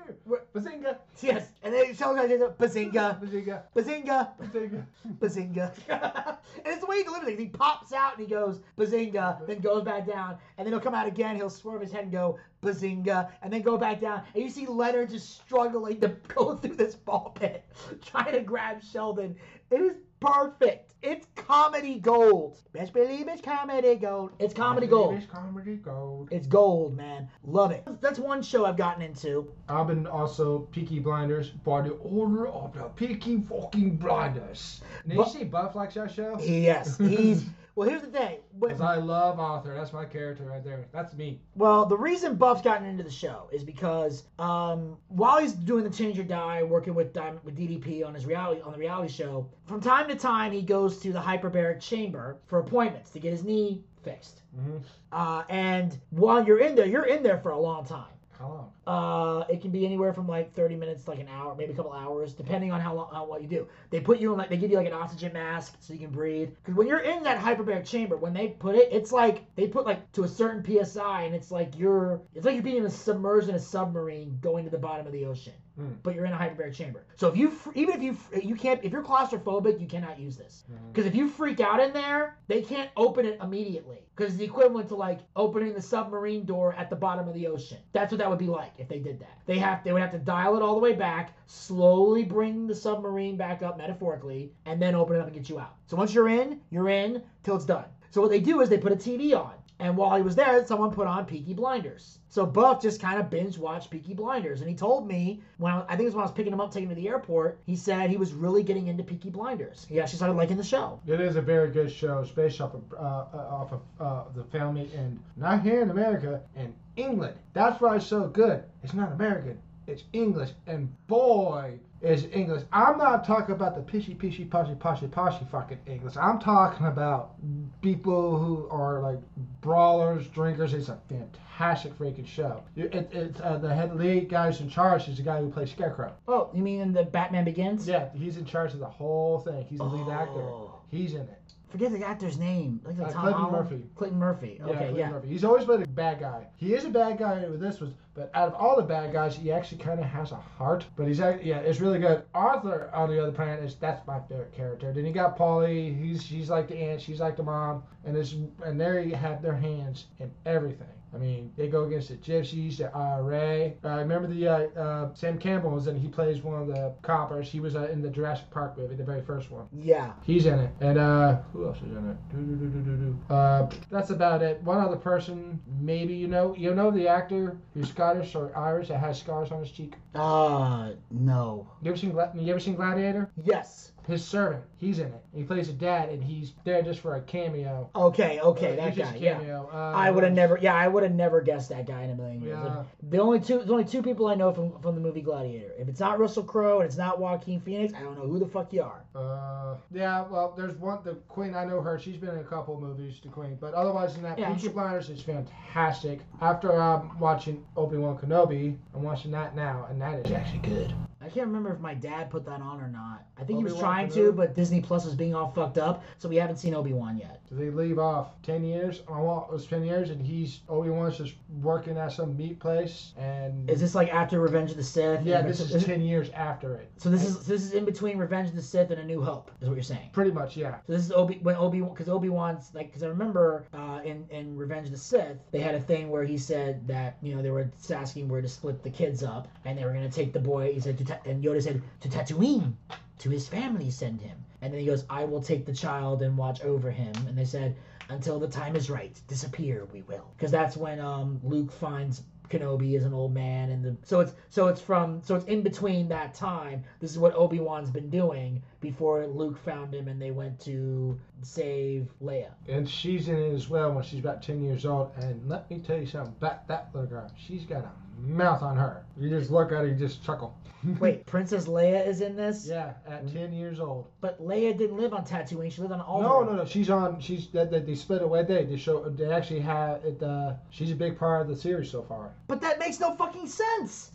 Bazinga. Yes, and then Sheldon goes, bazinga, Bazinga. bazinga. Bazinga. Bazinga. and it's the way he delivers it. He pops out and he goes, Bazinga, then goes back down. And then he'll come out again. He'll swerve his head and go, Bazinga, and then go back down. And you see Leonard just struggling to go through this ball pit, trying to grab Sheldon. It is perfect. It's comedy gold. Best believe it's comedy gold. It's comedy gold. It's comedy gold. It's gold, man. Love it. That's one show I've gotten into. I've been also Peaky Blinders by the order of the Peaky fucking Blinders. Did you see Buff likes that show? Yes, he's. Well, here's the thing. Because I love Arthur. That's my character right there. That's me. Well, the reason Buff's gotten into the show is because um, while he's doing the Change or Die, working with Diamond, with DDP on his reality on the reality show, from time to time he goes to the hyperbaric chamber for appointments to get his knee fixed. Mm-hmm. Uh, and while you're in there, you're in there for a long time. Long? Uh, it can be anywhere from like 30 minutes to like an hour, maybe a couple hours, depending on how long, how what you do. They put you in like they give you like an oxygen mask so you can breathe. Because when you're in that hyperbaric chamber, when they put it, it's like they put like to a certain psi, and it's like you're it's like you're being submerged in a submarine going to the bottom of the ocean. Hmm. But you're in a hyperbaric chamber. So if you even if you you can't if you're claustrophobic, you cannot use this. Because if you freak out in there, they can't open it immediately. Because it's the equivalent to like opening the submarine door at the bottom of the ocean. That's what that would be like if they did that. They have they would have to dial it all the way back, slowly bring the submarine back up metaphorically, and then open it up and get you out. So once you're in, you're in till it's done. So what they do is they put a TV on. And while he was there, someone put on Peaky Blinders. So Buff just kind of binge watched Peaky Blinders, and he told me when I, I think it was when I was picking him up, taking him to the airport. He said he was really getting into Peaky Blinders. He actually started liking the show. It is a very good show. It's based off of, uh, uh, off of uh, the family in, not here in America, in England. That's why it's so good. It's not American. It's English. And boy, is English. I'm not talking about the pishy, pishy, poshy, poshy, poshy fucking English. I'm talking about people who are like brawlers, drinkers. It's a fantastic freaking show. It, it's uh, the head lead guy who's in charge is the guy who plays Scarecrow. Oh, you mean in the Batman Begins? Yeah, he's in charge of the whole thing. He's the lead actor. Oh. He's in it. Forget the actor's name. Like the Uh, Tom Clinton Holland? Murphy. Clinton Murphy. Yeah, Okay, yeah. Murphy. He's always been a bad guy. He is a bad guy with this one, but out of all the bad guys, he actually kind of has a heart. But he's act- yeah, it's really good. Arthur, on the other planet, is that's my favorite character. Then you got Polly. He's she's like the aunt, she's like the mom, and this and they have their hands in everything. I mean, they go against the gypsies, the IRA. I remember the uh, uh, Sam Campbell was in. He plays one of the coppers. He was uh, in the Jurassic Park movie, the very first one. Yeah. He's in it. And uh who else is in it? Do, do, do. Uh that's about it. One other person, maybe you know you know the actor who's Scottish or Irish that has scars on his cheek. Uh, no. You ever seen you ever seen Gladiator? Yes. His servant, he's in it. He plays a dad and he's there just for a cameo. Okay, okay, that he's just guy. a Yeah. Uh, I would have never. Yeah, I would have never guessed that guy in a million years. Yeah. The only two, there's only two people I know from from the movie Gladiator. If it's not Russell Crowe and it's not Joaquin Phoenix, I don't know who the fuck you are. Uh, yeah, well, there's one, the Queen, I know her. She's been in a couple movies, the Queen. But otherwise than that, Yeah, Peaky Blinders is fantastic. After um, watching Obi-Wan Kenobi, I'm watching that now, and that is actually good. I can't remember if my dad put that on or not. I think he was trying to, but Disney Plus was being all fucked up, so we haven't seen Obi Wan yet. They leave off 10 years. I want it was 10 years, and he's Obi-Wan's just working at some meat place. And Is this like after Revenge of the Sith? yeah, this is 10 years after it. So this is this is in between Revenge of the Sith and A New Hope, is what you're saying. Pretty much, yeah. So this is Obi when Obi because Obi Wan's like because I remember uh, in in Revenge of the Sith they had a thing where he said that you know they were asking where to split the kids up and they were gonna take the boy he said and Yoda said to Tatooine to his family send him and then he goes I will take the child and watch over him and they said until the time is right disappear we will because that's when um Luke finds Kenobi as an old man and the so it's so it's from so it's in between that time. This is what Obi Wan's been doing before Luke found him and they went to save Leia. And she's in it as well when she's about 10 years old. And let me tell you something about that little girl. She's got a mouth on her. You just look at her, you just chuckle. Wait, Princess Leia is in this? Yeah, at 10 years old. But Leia didn't live on Tatooine. She lived on Alderaan. No, no, no. She's on. She's that they, they split away. They they show. They actually have it. Uh, she's a big part of the series so far. But that makes no fucking sense.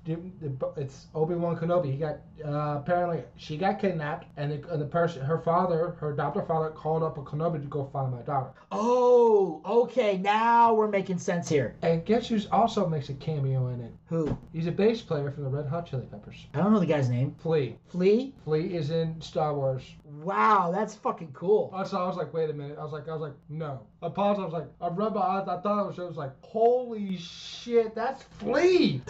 It's Obi Wan Kenobi. He got uh, apparently she got kidnapped, and the, and the person, her father, her adoptive father, called up a Kenobi to go find my daughter. Oh, okay. Now we're making sense here. And guess who's also makes a cameo in it? Who? He's a bass player from the Red Hot Chili Peppers. I don't know the guy's name. Flea. Flea? Flea is in Star Wars. Wow, that's fucking cool. Also, I was like, wait a minute. I was like, I was like, no, I paused. I was like, I rubbed my eyes. I thought it was, it was like, holy shit, that's Flea.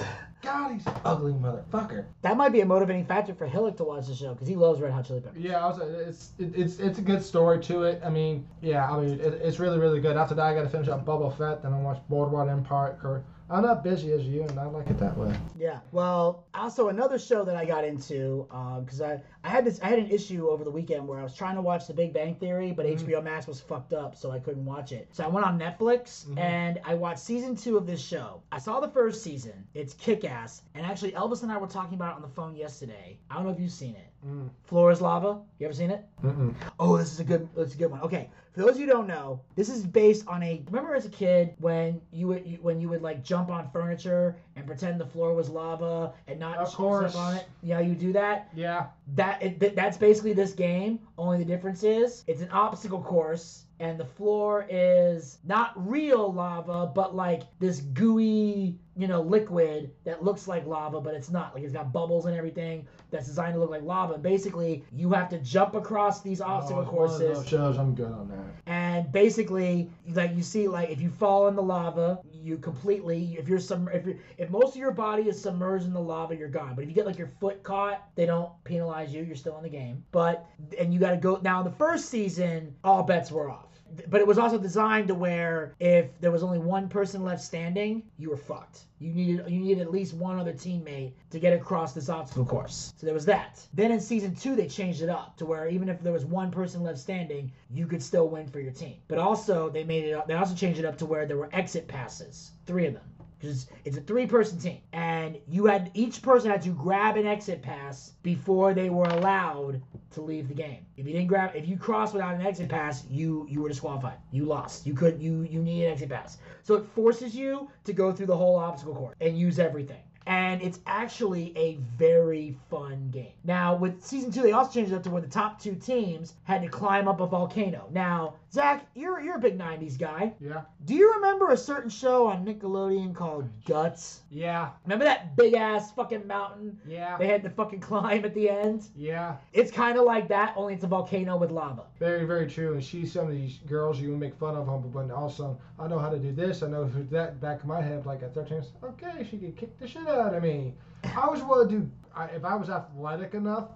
God, he's an ugly motherfucker. That might be a motivating factor for Hillick to watch the show because he loves Red Hot Chili Peppers. Yeah, I was, it's it, it's it's a good story to it. I mean, yeah, I mean, it, it's really really good. After that, I got to finish up Boba Fett. Then I watch Boardwalk Empire. I'm not busy as you, and I like it that way. Yeah. Well, also another show that I got into because I I had this I had an issue over the weekend where I was trying to watch The Big Bang Theory, but Mhm. HBO Max was fucked up, so I couldn't watch it. So I went on Netflix Mhm. and I watched season two of this show. I saw the first season. It's kick ass, and actually Elvis and I were talking about it on the phone yesterday. I don't know if you've seen it. Mm. Floor is Lava. You ever seen it? Mm-mm. Oh, this is a good. This is a good one. Okay, for those of you who don't know, this is based on a. Remember as a kid when you would you, when you would like jump on furniture and pretend the floor was lava and not Of step course. on it. Yeah, you do that. Yeah. That it, th- that's basically this game. Only the difference is it's an obstacle course. And the floor is not real lava, but like this gooey, you know, liquid that looks like lava, but it's not. Like it's got bubbles and everything that's designed to look like lava. Basically, you have to jump across these oh, obstacle Oh, it's one courses shows. I'm good on that. and basically like you see like if you fall in the lava you completely if you're some if you're, if most of your body is submerged in the lava you're gone but if you get like your foot caught they don't penalize you you're still in the game but and you got to go now in the first season all bets were off but it was also designed to where if there was only one person left standing, you were fucked. You needed you needed at least one other teammate to get across this obstacle course. So there was that. Then in season two, they changed it up to where even if there was one person left standing, you could still win for your team. But also they made it. They also changed it up to where there were exit passes, three of them. Because it's a three-person team, and you had each person had to grab an exit pass before they were allowed to leave the game. If you didn't grab, if you crossed without an exit pass, you you were disqualified. You lost. You could you you need an exit pass. So it forces you to go through the whole obstacle course and use everything. And it's actually a very fun game. Now, with season two, they also changed it up to where the top two teams had to climb up a volcano. Now, Zack, you're you're a big '90s guy. Yeah. Do you remember a certain show on Nickelodeon called Guts? Yeah. Remember that big ass fucking mountain Yeah. they had to fucking climb at the end? Yeah. It's kind of like that, only it's a volcano with lava. Very, very true. And she's some of these girls you would make fun of them, but also I know how to do this, I know that back of my head, like at 13, okay, she could kick the shit out of me. I always want to do, I, if I was athletic enough,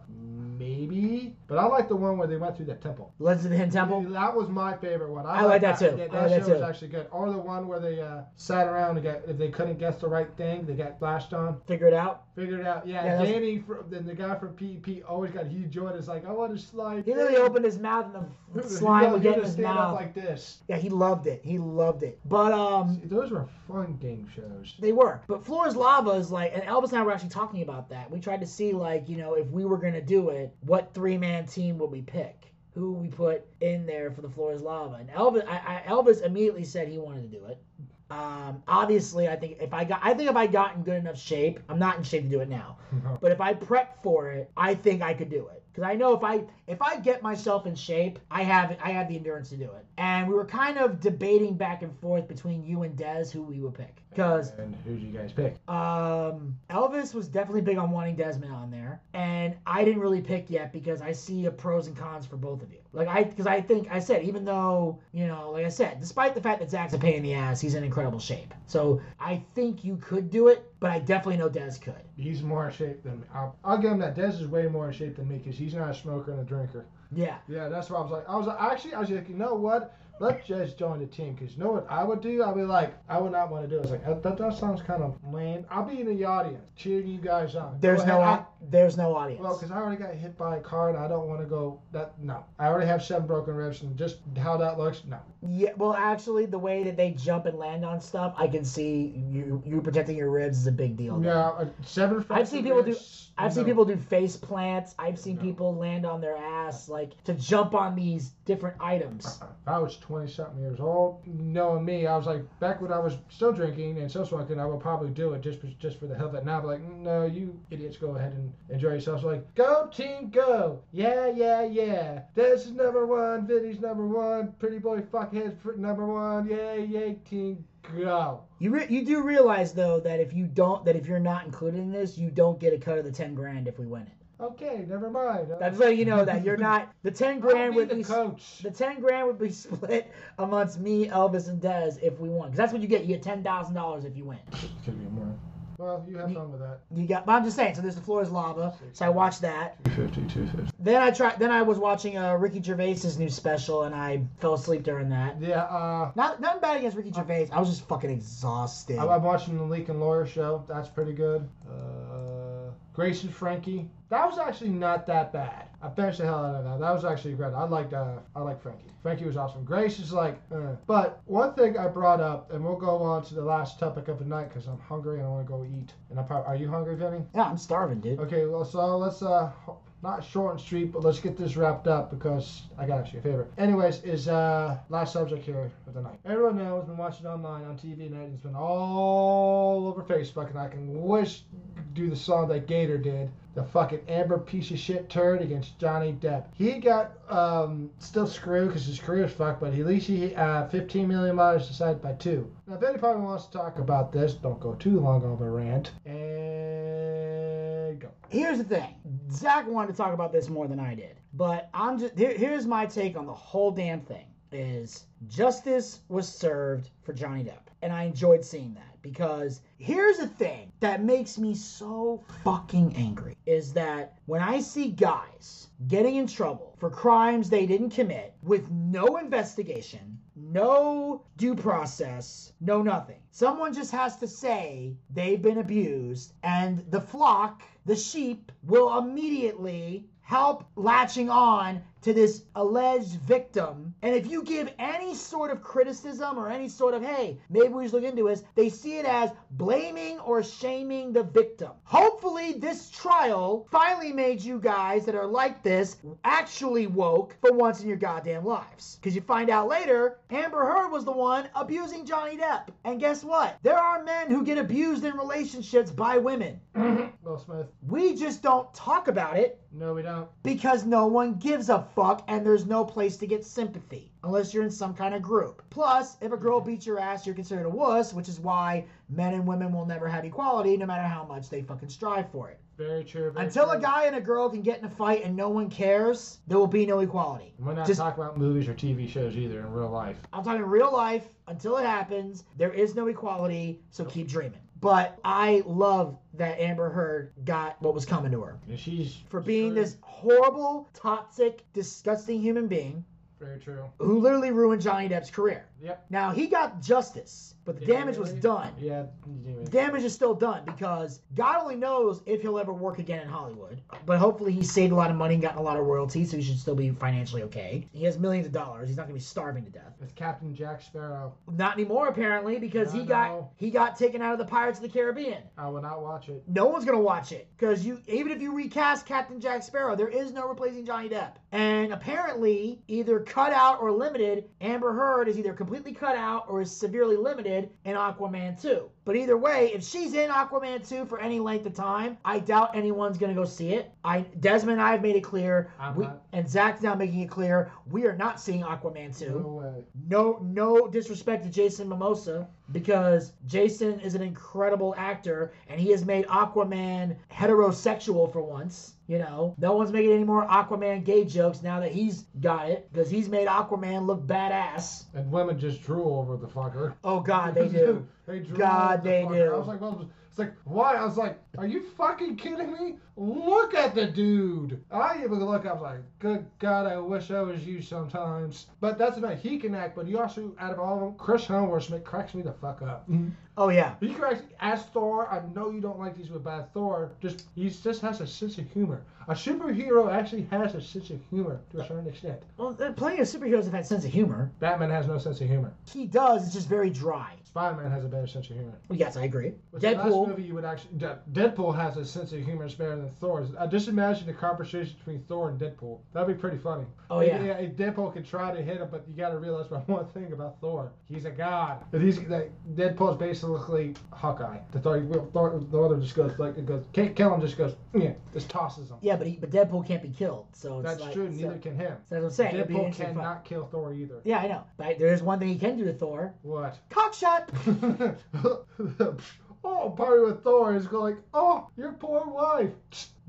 maybe. But I like the one where they went through the temple. Legends of the Hidden Temple. That was my favorite one. I like that too. Yeah, I that like that show was actually good. Or the one where they uh, sat around and got, if they couldn't guess the right thing, they got flashed on. Figure it out. Figure it out. Yeah, Yeah, Danny, from, then the guy from PEP always got huge joy. It's like, I want to slide. He literally opened his mouth and the He slime would get in his stand up mouth. like this. Yeah, he loved it. He loved it. But um, See, those were fun game shows. They were. But Floor's Lava is like, and Elvis and I were actually talking about that. We tried to see, like, you know, if we were going to do it, what three man team will we pick? Who we put in there for the floor is Lava? And Elvis, I, I, Elvis immediately said he wanted to do it. Um, obviously, I think if I got, I think if I got in good enough shape, I'm not in shape to do it now. But if I prep for it, I think I could do it. Because I know if I if I get myself in shape, I have I have the endurance to do it. And we were kind of debating back and forth between you and Dez who we would pick. Because And who did you guys pick? um, Elvis was definitely big on wanting Desmond on there, and I didn't really pick yet because I see a pros and cons for both of you. Like I, because I think I said even though you know, like I said, despite the fact that Zack's a pain in the ass, he's in incredible shape. So I think you could do it, but I definitely know Des could. He's more in shape than me. I'll, I'll give him that. Des is way more in shape than me because he's not a smoker and a drinker. Yeah. Yeah, that's what I was like. I was like, actually, I was like, you know what? Let Jez join the team because you know what I would do? I'd be like, I would not want to do. it. I was like, that, that, that sounds kind of lame. I'll be in the audience cheering you guys on. There's no. There's no audience. Well, because I already got hit by a car and I don't want to go. That no, I already have seven broken ribs and just how that looks, no. yeah. Well, actually, the way that they jump and land on stuff, I can see you you protecting your ribs is a big deal. Yeah, uh, seven. I've seen people do- I've seen people do face plants. I've seen No. people land on their ass, like to jump on these different items. If I was 20 something years old, knowing me, I was like, back when I was still drinking and still smoking, I would probably do it just for, just for the hell of it. Now I'm like, no, you idiots, go ahead and enjoy yourselves. Like, go team, go. Yeah, yeah, yeah. This is number one. Vinny's number one. Pretty boy fuckhead for number one. Yay, yay, team, go. You re- you do realize though that if you don't that if you're not included in this, you don't get a cut of the ten grand if we win it. Okay, never mind. Uh, That's letting you know that you're not the ten I'll grand be the coach. the ten grand would be split amongst me, Elvis, and Dez if we won. Because that's what you get. You get ten thousand dollars if you win. Could be more. Well, you have fun with that. You got. But I'm just saying. So there's the floor is lava. So I watched that. 250, 250. Then I tried. Then I was watching uh, Ricky Gervais's new special, and I fell asleep during that. Yeah, uh, Not nothing bad against Ricky Gervais. I was just fucking exhausted. I- I'm watching the Lincoln Lawyer show. That's pretty good. Uh, Grace and Frankie. That was actually not that bad. I finished the hell out of that. That was actually great. I liked uh, I like Frankie. Frankie was awesome. Grace is like, uh. but one thing I brought up, and we'll go on to the last topic of the night because I'm hungry and I want to go eat. And I probably, are you hungry, Vinny? yeah, I'm starving, dude. Okay, well, so let's uh, not short and sweet, but let's get this wrapped up because I got actually a favor. Anyways, is uh last subject here of the night. Everyone knows, has been watching online on TV and it's been all over Facebook, and I can wish do the song that Gator did. The fucking Amber piece of shit turd against Johnny Depp. He got um, still screwed because his career's fucked, but at least he uh, 15 million dollars decided by two. Now, if anybody wants to talk about this, don't go too long on a rant. And go. Here's the thing. Zack wanted to talk about this more than I did, but I'm just here, here's my take on the whole damn thing. Is justice was served for Johnny Depp, and I enjoyed seeing that because here's the thing that makes me so fucking angry is that when I see guys getting in trouble for crimes they didn't commit with no investigation, no due process, no nothing. Someone just has to say they've been abused, and the flock, the sheep, will immediately help latching on to this alleged victim. And if you give any sort of criticism or any sort of, hey, maybe we should look into this, they see it as blaming or shaming the victim. Hopefully, this trial finally made you guys that are like this actually woke for once in your goddamn lives. Because you find out later, Amber Heard was the one abusing Johnny Depp. And guess what? There are men who get abused in relationships by women. Will Smith. We just don't talk about it No, we don't. because no one gives a fuck and there's no place to get sympathy unless you're in some kind of group. Plus, if a girl mm-hmm. beats your ass, you're considered a wuss, which is why men and women will never have equality no matter how much they fucking strive for it. Very true. Very Until true. a guy and a girl can get in a fight and no one cares, there will be no equality. We're not Just- talking about movies or TV shows either in real life. I'm talking real life. Until it happens, there is no equality, so keep dreaming. But I love that Amber Heard got what was coming to her. And she's For being screwed. this horrible, toxic, disgusting human being Very true. who literally ruined Johnny Depp's career. Yep. Now he got justice, but the he damage was done. Yeah. you. Damage is still done because God only knows if he'll ever work again in Hollywood. But hopefully he saved a lot of money and gotten a lot of royalties, so he should still be financially okay. He has millions of dollars. He's not gonna be starving to death. It's Captain Jack Sparrow. Not anymore apparently because he No, got no. he got taken out of the Pirates of the Caribbean. I will not watch it. No one's gonna watch it because you even if you recast Captain Jack Sparrow, there is no replacing Johnny Depp. And apparently, either cut out or limited, Amber Heard is either completely cut out or is severely limited in Aquaman 2. But either way, if she's in Aquaman 2 for any length of time, I doubt anyone's gonna go see it. I Desmond and I have made it clear, I'm we, not. and Zack's now making it clear, we are not seeing Aquaman 2 No way. no no disrespect to Jason Momoa because Jason is an incredible actor and he has made Aquaman heterosexual for once. You know, no one's making any more Aquaman gay jokes now that he's got it because he's made Aquaman look badass. And women just drool over the fucker. Oh God, they do. they God, the they fucker. do. I was like, well, it's like, why? I was like, are you fucking kidding me? Look at the dude. I even look. I was like, good God, I wish I was you sometimes. But that's about he can act. But he also, out of all of them, Chris Hemsworth cracks me the fuck up. Mm-hmm. Oh yeah. He cracks as Thor. I know you don't like these with bad Thor. Just he just has a sense of humor. A superhero actually has a sense of humor to a certain extent. Well, are plenty of superheroes have had sense of humor. Batman has no sense of humor. He does. It's just very dry. Spider-Man has a better sense of humor. Yes, I agree. What's the Deadpool. movie you would actually? Deadpool has a sense of humor that's better than Thor's. Uh, just imagine the conversation between Thor and Deadpool. That'd be pretty funny. Oh, yeah. if Deadpool could try to hit him, but you got to realize one thing about Thor: he's a god. If he's like, Deadpool's basically Hawkeye. The Thor, Thor, the other just goes like it goes. Can't kill him. Just goes. Yeah. Just tosses him. Yeah, but he, but Deadpool can't be killed. So it's That's like, true. so- Neither can him. So that's what I'm saying. It'd be an Deadpool interesting fight. cannot kill Thor either. Yeah, I know. But there is one thing he can do to Thor. What? Cock shot. oh, party with Thor is going like, oh, your poor wife,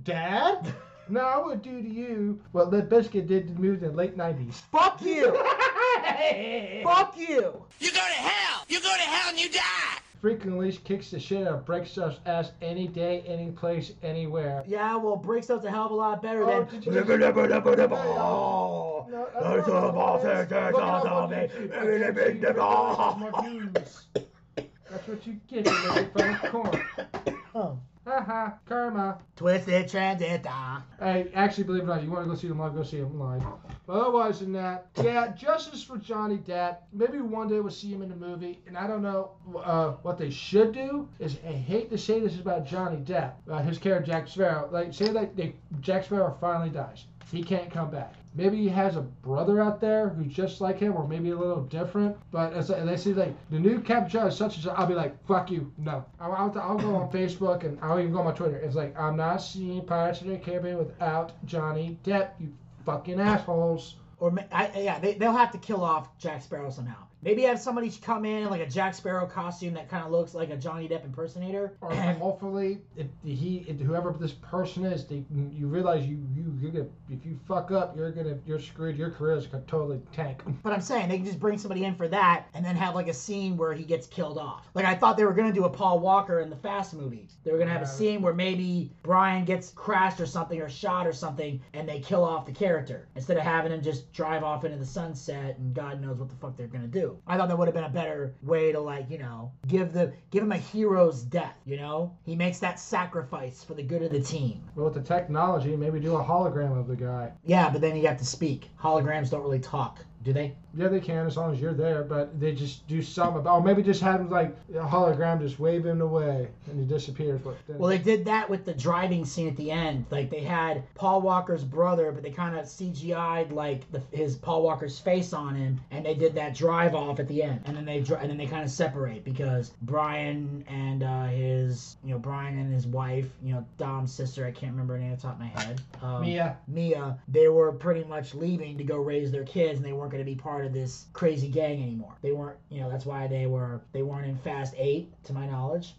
Dad. No, I would do to you what Limp Bizkit did to me in the late 90s. Fuck you! Fuck you! You go to hell! You go to hell and you die! Unleashed kicks the shit out of Break Stuff's ass any day, any place, anywhere. Yeah, well, break stuff's a hell of a lot better Oh, than. did you just- Oh, No, that's not what boss it is. that cares Look it on up on me. YouTube. Give me the big That's dog. my views. That's what you get when you get from the corn. Haha, karma. Twisted Transistor. Hey, actually, believe it or not, you want to go see them live, go see them live. But otherwise than that, yeah, justice for Johnny Depp. Maybe one day we'll see him in a movie. And I don't know uh, what they should do. Is I hate to say this is about Johnny Depp, uh, his character Jack Sparrow. Like, say that they, Jack Sparrow finally dies. He can't come back. Maybe he has a brother out there who's just like him, or maybe a little different. But as they see like the new John is such and such, I'll be like, fuck you, no. I'll, I'll, I'll go on Facebook and I'll even go on my Twitter. It's like I'm not seeing Pirates of the Caribbean without Johnny Depp. You fucking assholes. Or I, yeah, they, they'll have to kill off Jack Sparrow somehow. Maybe have somebody come in in like a Jack Sparrow costume that kind of looks like a Johnny Depp impersonator. Or hopefully, if he, if whoever this person is, they, you realize you, you, you're gonna, if you fuck up, you're gonna, you're screwed. Your career is gonna totally tank. But I'm saying they can just bring somebody in for that and then have like a scene where he gets killed off. Like I thought they were gonna do a Paul Walker in the Fast movies. They were gonna have a scene where maybe Brian gets crashed or something or shot or something and they kill off the character instead of having him just drive off into the sunset and God knows what the fuck they're gonna do. I thought that would have been a better way to like you know give the give him a hero's death. You know he makes that sacrifice for the good of the team. But with the technology, maybe do a hologram of the guy. Yeah, but then you have to speak. Holograms don't really talk, do they? Yeah, they can as long as you're there, but they just do something about. Or maybe just have him like a hologram just wave him away and he disappears. But Well, they did that with the driving scene at the end. Like they had Paul Walker's brother, but they kind of CGI'd like the, his Paul Walker's face on him, and they did that drive off at the end. And then they and then they kind of separate because Brian and uh, his you know Brian and his wife, you know Dom's sister, I can't remember her name off the top of my head. Um, Mia. Mia, they were pretty much leaving to go raise their kids, and they weren't going to be part of this crazy gang anymore. They weren't, you know, that's why they were they weren't in Fast Eight, to my knowledge,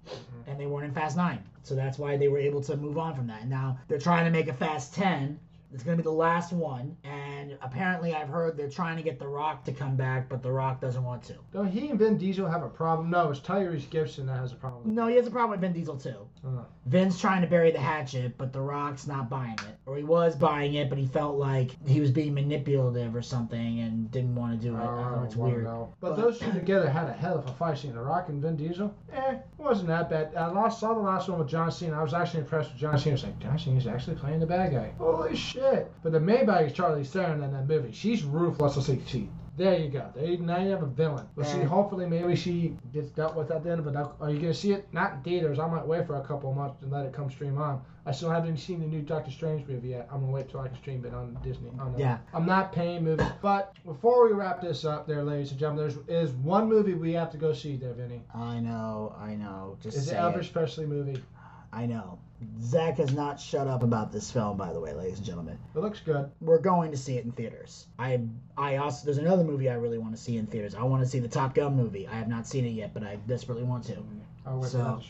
and they weren't in Fast Nine. So that's why they were able to move on from that. And now they're trying to make a Fast Ten. It's going to be the last one, and apparently I've heard they're trying to get The Rock to come back, but The Rock doesn't want to. Don't he and Vin Diesel have a problem? No, it's Tyrese Gibson that has a problem. No, he has a problem with Vin Diesel too. Uh, Vin's trying to bury the hatchet, but The Rock's not buying it. Or he was buying it, but he felt like he was being manipulative or something and didn't want to do it. I don't know, it's well, weird. no. But But- those two together had a hell of a fight scene. The Rock and Vin Diesel, eh, wasn't that bad. I lost, saw the last one with John Cena. I was actually impressed with John Cena. I was like, John Cena's actually playing the bad guy. Holy shit! But the Maybach is Charlize Theron in that movie. She's ruthless. Let's see, she. There you go. There you, now you have a villain. We'll see. Hopefully, maybe she gets dealt with at the end. But now- are you gonna see it? Not in theaters. I might wait for a couple of months and let it come stream on. I still haven't seen the new Doctor Strange movie yet. I'm gonna wait till I can stream it on Disney. On Yeah. I'm not paying movies. But before we wrap this up, there, ladies and gentlemen, there's is one movie we have to go see, there, Vinny. I know, I know. Just Is say the Elvis. Presley movie. I know. Zack has not shut up about this film, by the way, ladies and gentlemen. It looks good. We're going to see it in theaters. I, I also there's another movie I really want to see in theaters. I want to see the Top Gun movie. I have not seen it yet, but I desperately want to. Wait So-.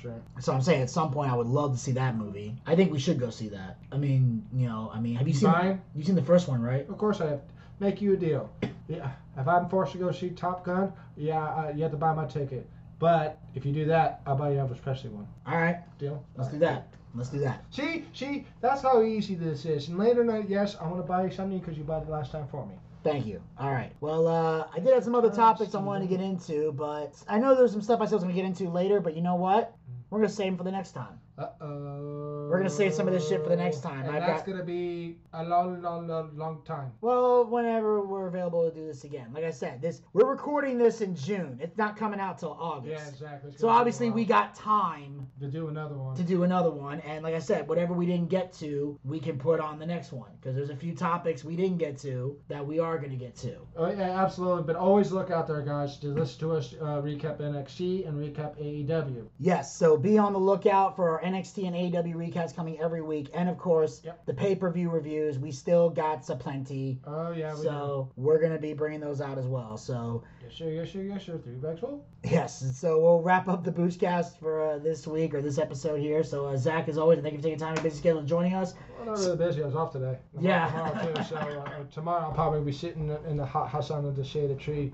So I'm saying at some point I would love to see that movie. I think we should go see that. I mean, you know, I mean, have you seen Fine. you seen the first one, right? Of course, I have make you a deal. Yeah, if I'm forced to go see Top Gun, yeah, uh, you have to buy my ticket. But if you do that, I'll buy you Elvis Presley one. All right, Deal? let's do that. Let's do that. See, see, that's how easy this is. And later night, yes, I want to buy you something because you bought it last time for me. Thank you. All right. Well, uh, I did have some other topics I wanted to get into, but I know there's some stuff I said I was going to get into later, but you know what? We're going to save them for the next time. Uh oh. We're gonna save some of this shit for the next time. And I've that's got- gonna be a long, long, long, long time. Well, whenever we're available to do this again. Like I said, this we're recording this in June. It's not coming out till August. Yeah, exactly. It's So gonna be a obviously we got time to do another one. to do another one, and like I said, whatever we didn't get to, we can put on the next one because there's a few topics we didn't get to that we are gonna get to. Oh, yeah, absolutely. But always look out there, guys, to listen to us uh, recap NXT and recap AEW. Yes. So be on the lookout for our NXT and AEW recaps coming every week, and of course Yep. the pay per view reviews. We still got so plenty. Oh yeah, we So we're gonna be bringing those out as well. So do. Yes sir, yes sir, yes sir. Three bags full. yes, and so we'll wrap up the Boochcast for uh, this week or this episode here. So uh, Zack, as always, thank you for taking time of busy schedule and joining us. Well, not really busy. I was off today. I'm Yeah. off Tomorrow too. So uh, tomorrow I'll probably be sitting in the hot house under the shade of tree.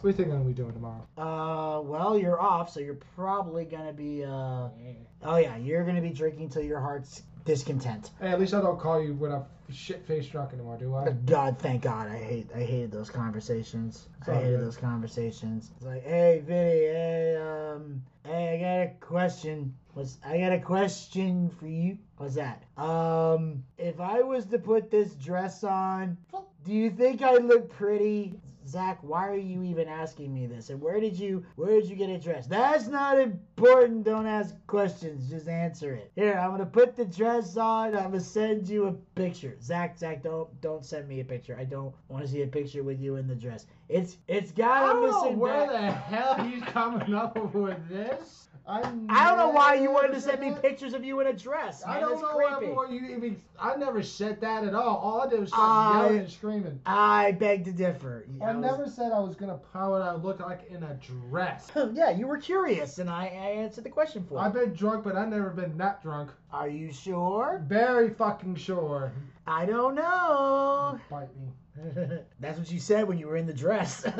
What do you think I'm gonna be doing tomorrow? Uh, well, you're off, so you're probably gonna be. Uh, oh yeah, you're gonna be drinking till your heart's discontent. Hey, at least I don't call you when I'm shit faced drunk anymore, do I? God, thank God, I hate, I hated those conversations. I hated good. those conversations. It's like, hey, Vinny, hey, um, hey, I got a question. What's, I got a question for you. What's that? Um, if I was to put this dress on, do you think I look pretty? Zack, why are you even asking me this? And where did you where did you get it dressed? That's not important. Don't ask questions. Just answer it. Here, I'm gonna put the dress on. I'm gonna send you a picture. Zack, Zack, don't don't send me a picture. I don't want to see a picture with you in the dress. It's it's got a missing where back. the hell he's coming up with this. I, I don't know why you wanted to send me that. pictures of you in a dress. I man. don't That's know creepy. what you even. I never said that at all. All I did was start I- yelling and screaming. I beg to differ. I was- never said I was gonna. Would I look like in a dress? Yeah, you were curious, and I, I answered the question for you. I've been drunk, but I've never been that drunk. Are you sure? Very fucking sure. I don't know. Bite me. That's what you said when you were in the dress.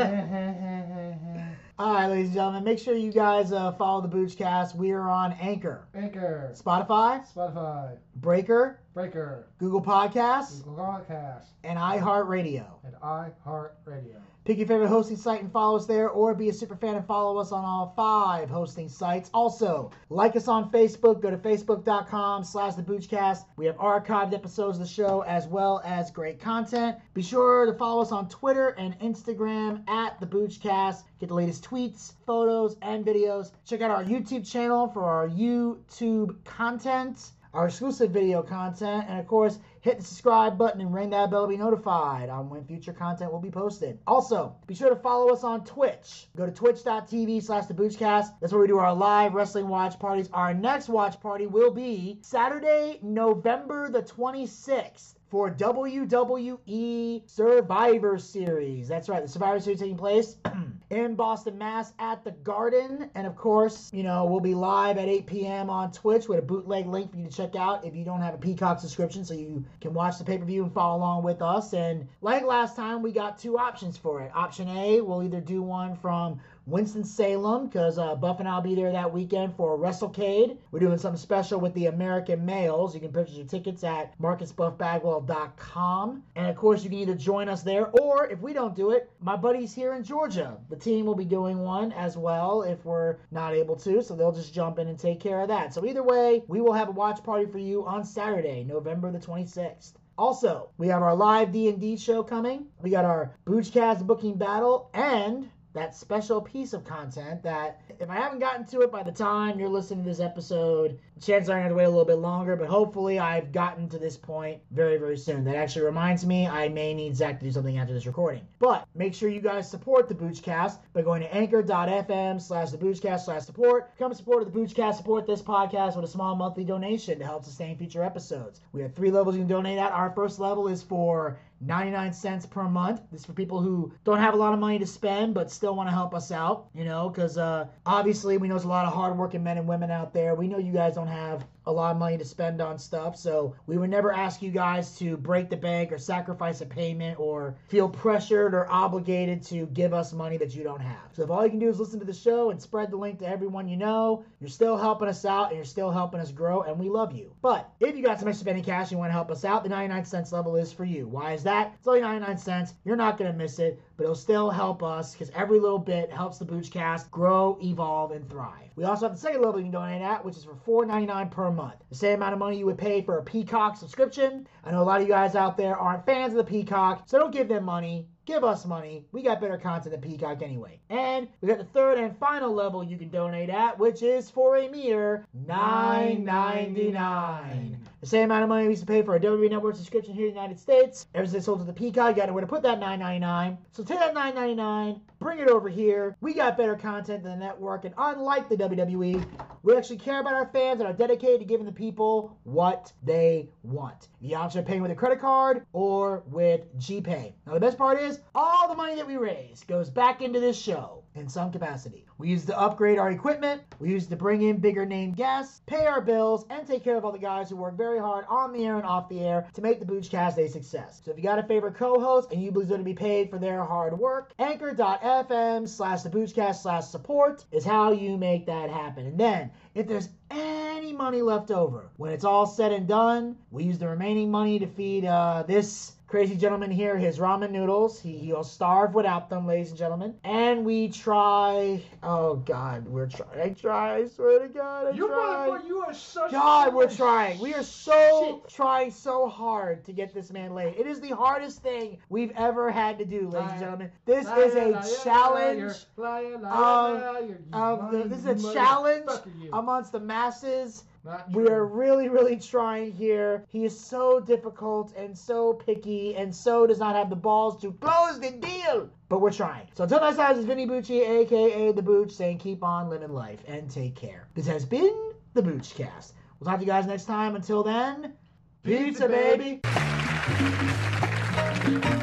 All right, ladies and gentlemen, make sure you guys uh, follow the Boochcast. We are on Anchor, Anchor, Spotify, Spotify, Breaker, Breaker, Google Podcasts, Google Podcast, and iHeartRadio. and iHeartRadio. Pick your favorite hosting site and follow us there, or be a super fan and follow us on all five hosting sites. Also, like us on Facebook. Go to facebook.com slash the Boochcast. We have archived episodes of the show as well as great content. Be sure to follow us on Twitter and Instagram at the Boochcast. Get the latest tweets, photos, and videos. Check out our YouTube channel for our YouTube content our exclusive video content, and of course, hit the subscribe button and ring that bell to be notified on when future content will be posted. Also, be sure to follow us on Twitch. Go to twitch.tv slash the Boochcast. That's where we do our live wrestling watch parties. Our next watch party will be Saturday, November the 26th. For WWE Survivor Series. That's right, the Survivor Series taking place in Boston, Mass at the Garden. And of course, you know, we'll be live at 8 p.m. on Twitch with a bootleg link for you to check out if you don't have a Peacock subscription so you can watch the pay per view and follow along with us. And like last time, we got two options for it. Option A, we'll either do one from Winston-Salem because uh, Buff and I'll be there that weekend for a WrestleCade. We're doing something special with the American males. You can purchase your tickets at marcusbuffbagwell.com. And of course, you can either join us there or if we don't do it, my buddies here in Georgia, the team will be doing one as well if we're not able to. So they'll just jump in and take care of that. So either way, we will have a watch party for you on Saturday, November the 26th. Also, we have our live D&D show coming. We got our Boochcast booking battle and that special piece of content that if I haven't gotten to it by the time you're listening to this episode, chances are I'm going to wait a little bit longer, but hopefully I've gotten to this point very, very soon. That actually reminds me I may need Zack to do something after this recording. But make sure you guys support the Boochcast by going to anchor.fm slash the Boochcast slash support. Become a supporter of the Boochcast. Support this podcast with a small monthly donation to help sustain future episodes. We have three levels you can donate at. Our first level is for 99 cents per month. This is for people who don't have a lot of money to spend but still want to help us out, you know, because uh, obviously we know there's a lot of hardworking men and women out there. We know you guys don't have a lot of money to spend on stuff, so we would never ask you guys to break the bank or sacrifice a payment or feel pressured or obligated to give us money that you don't have. So if all you can do is listen to the show and spread the link to everyone you know, you're still helping us out and you're still helping us grow, and we love you. But if you got some extra spending cash and you want to help us out, the 99 cents level is for you. Why is that? It's only 99 cents. You're not going to miss it, but it'll still help us because every little bit helps the Boochcast grow, evolve, and thrive. We also have the second level you can donate at, which is for $4.99 per month. The same amount of money you would pay for a Peacock subscription. I know a lot of you guys out there aren't fans of the Peacock, so don't give them money. Give us money. We got better content than Peacock anyway. And we got the third and final level you can donate at, which is for a mere $9.99. The same amount of money we used to pay for a WWE Network subscription here in the United States. Ever since sold to the Peacock, you got nowhere to put that $9.99. So take that $9.99, bring it over here. We got better content than the network, and unlike the WWE, we actually care about our fans and are dedicated to giving the people what they want. The option of paying with a credit card or with GPay. Now the best part is all the money that we raise goes back into this show in some capacity. We use to upgrade our equipment, we use to bring in bigger name guests, pay our bills, and take care of all the guys who work very hard on the air and off the air to make the Boochcast a success. So if you got a favorite co-host and you believe they're to be paid for their hard work, anchor.fm slash the Boochcast slash support is how you make that happen. And then if there's any money left over, when it's all said and done, we use the remaining money to feed uh, this crazy gentleman here his ramen noodles. He, he'll starve without them, ladies and gentlemen. And we try. Oh God, we're trying. I try. I swear to God, I You try. you are such. God, we're trying. We are so shit. trying so hard to get this man laid. It is the hardest thing we've ever had to do, ladies and gentlemen. This Liar, is a liar, challenge liar, liar, of- liar, you of the. This is a challenge amongst the masses. Not We're really, really trying here. He is so difficult and so picky and so does not have the balls to close the deal. But we're trying. So until next time, this is Vinny Bucci, aka The Booch, saying keep on living life and take care. This has been The Boochcast. We'll talk to you guys next time. Until then, pizza, Pizza, baby.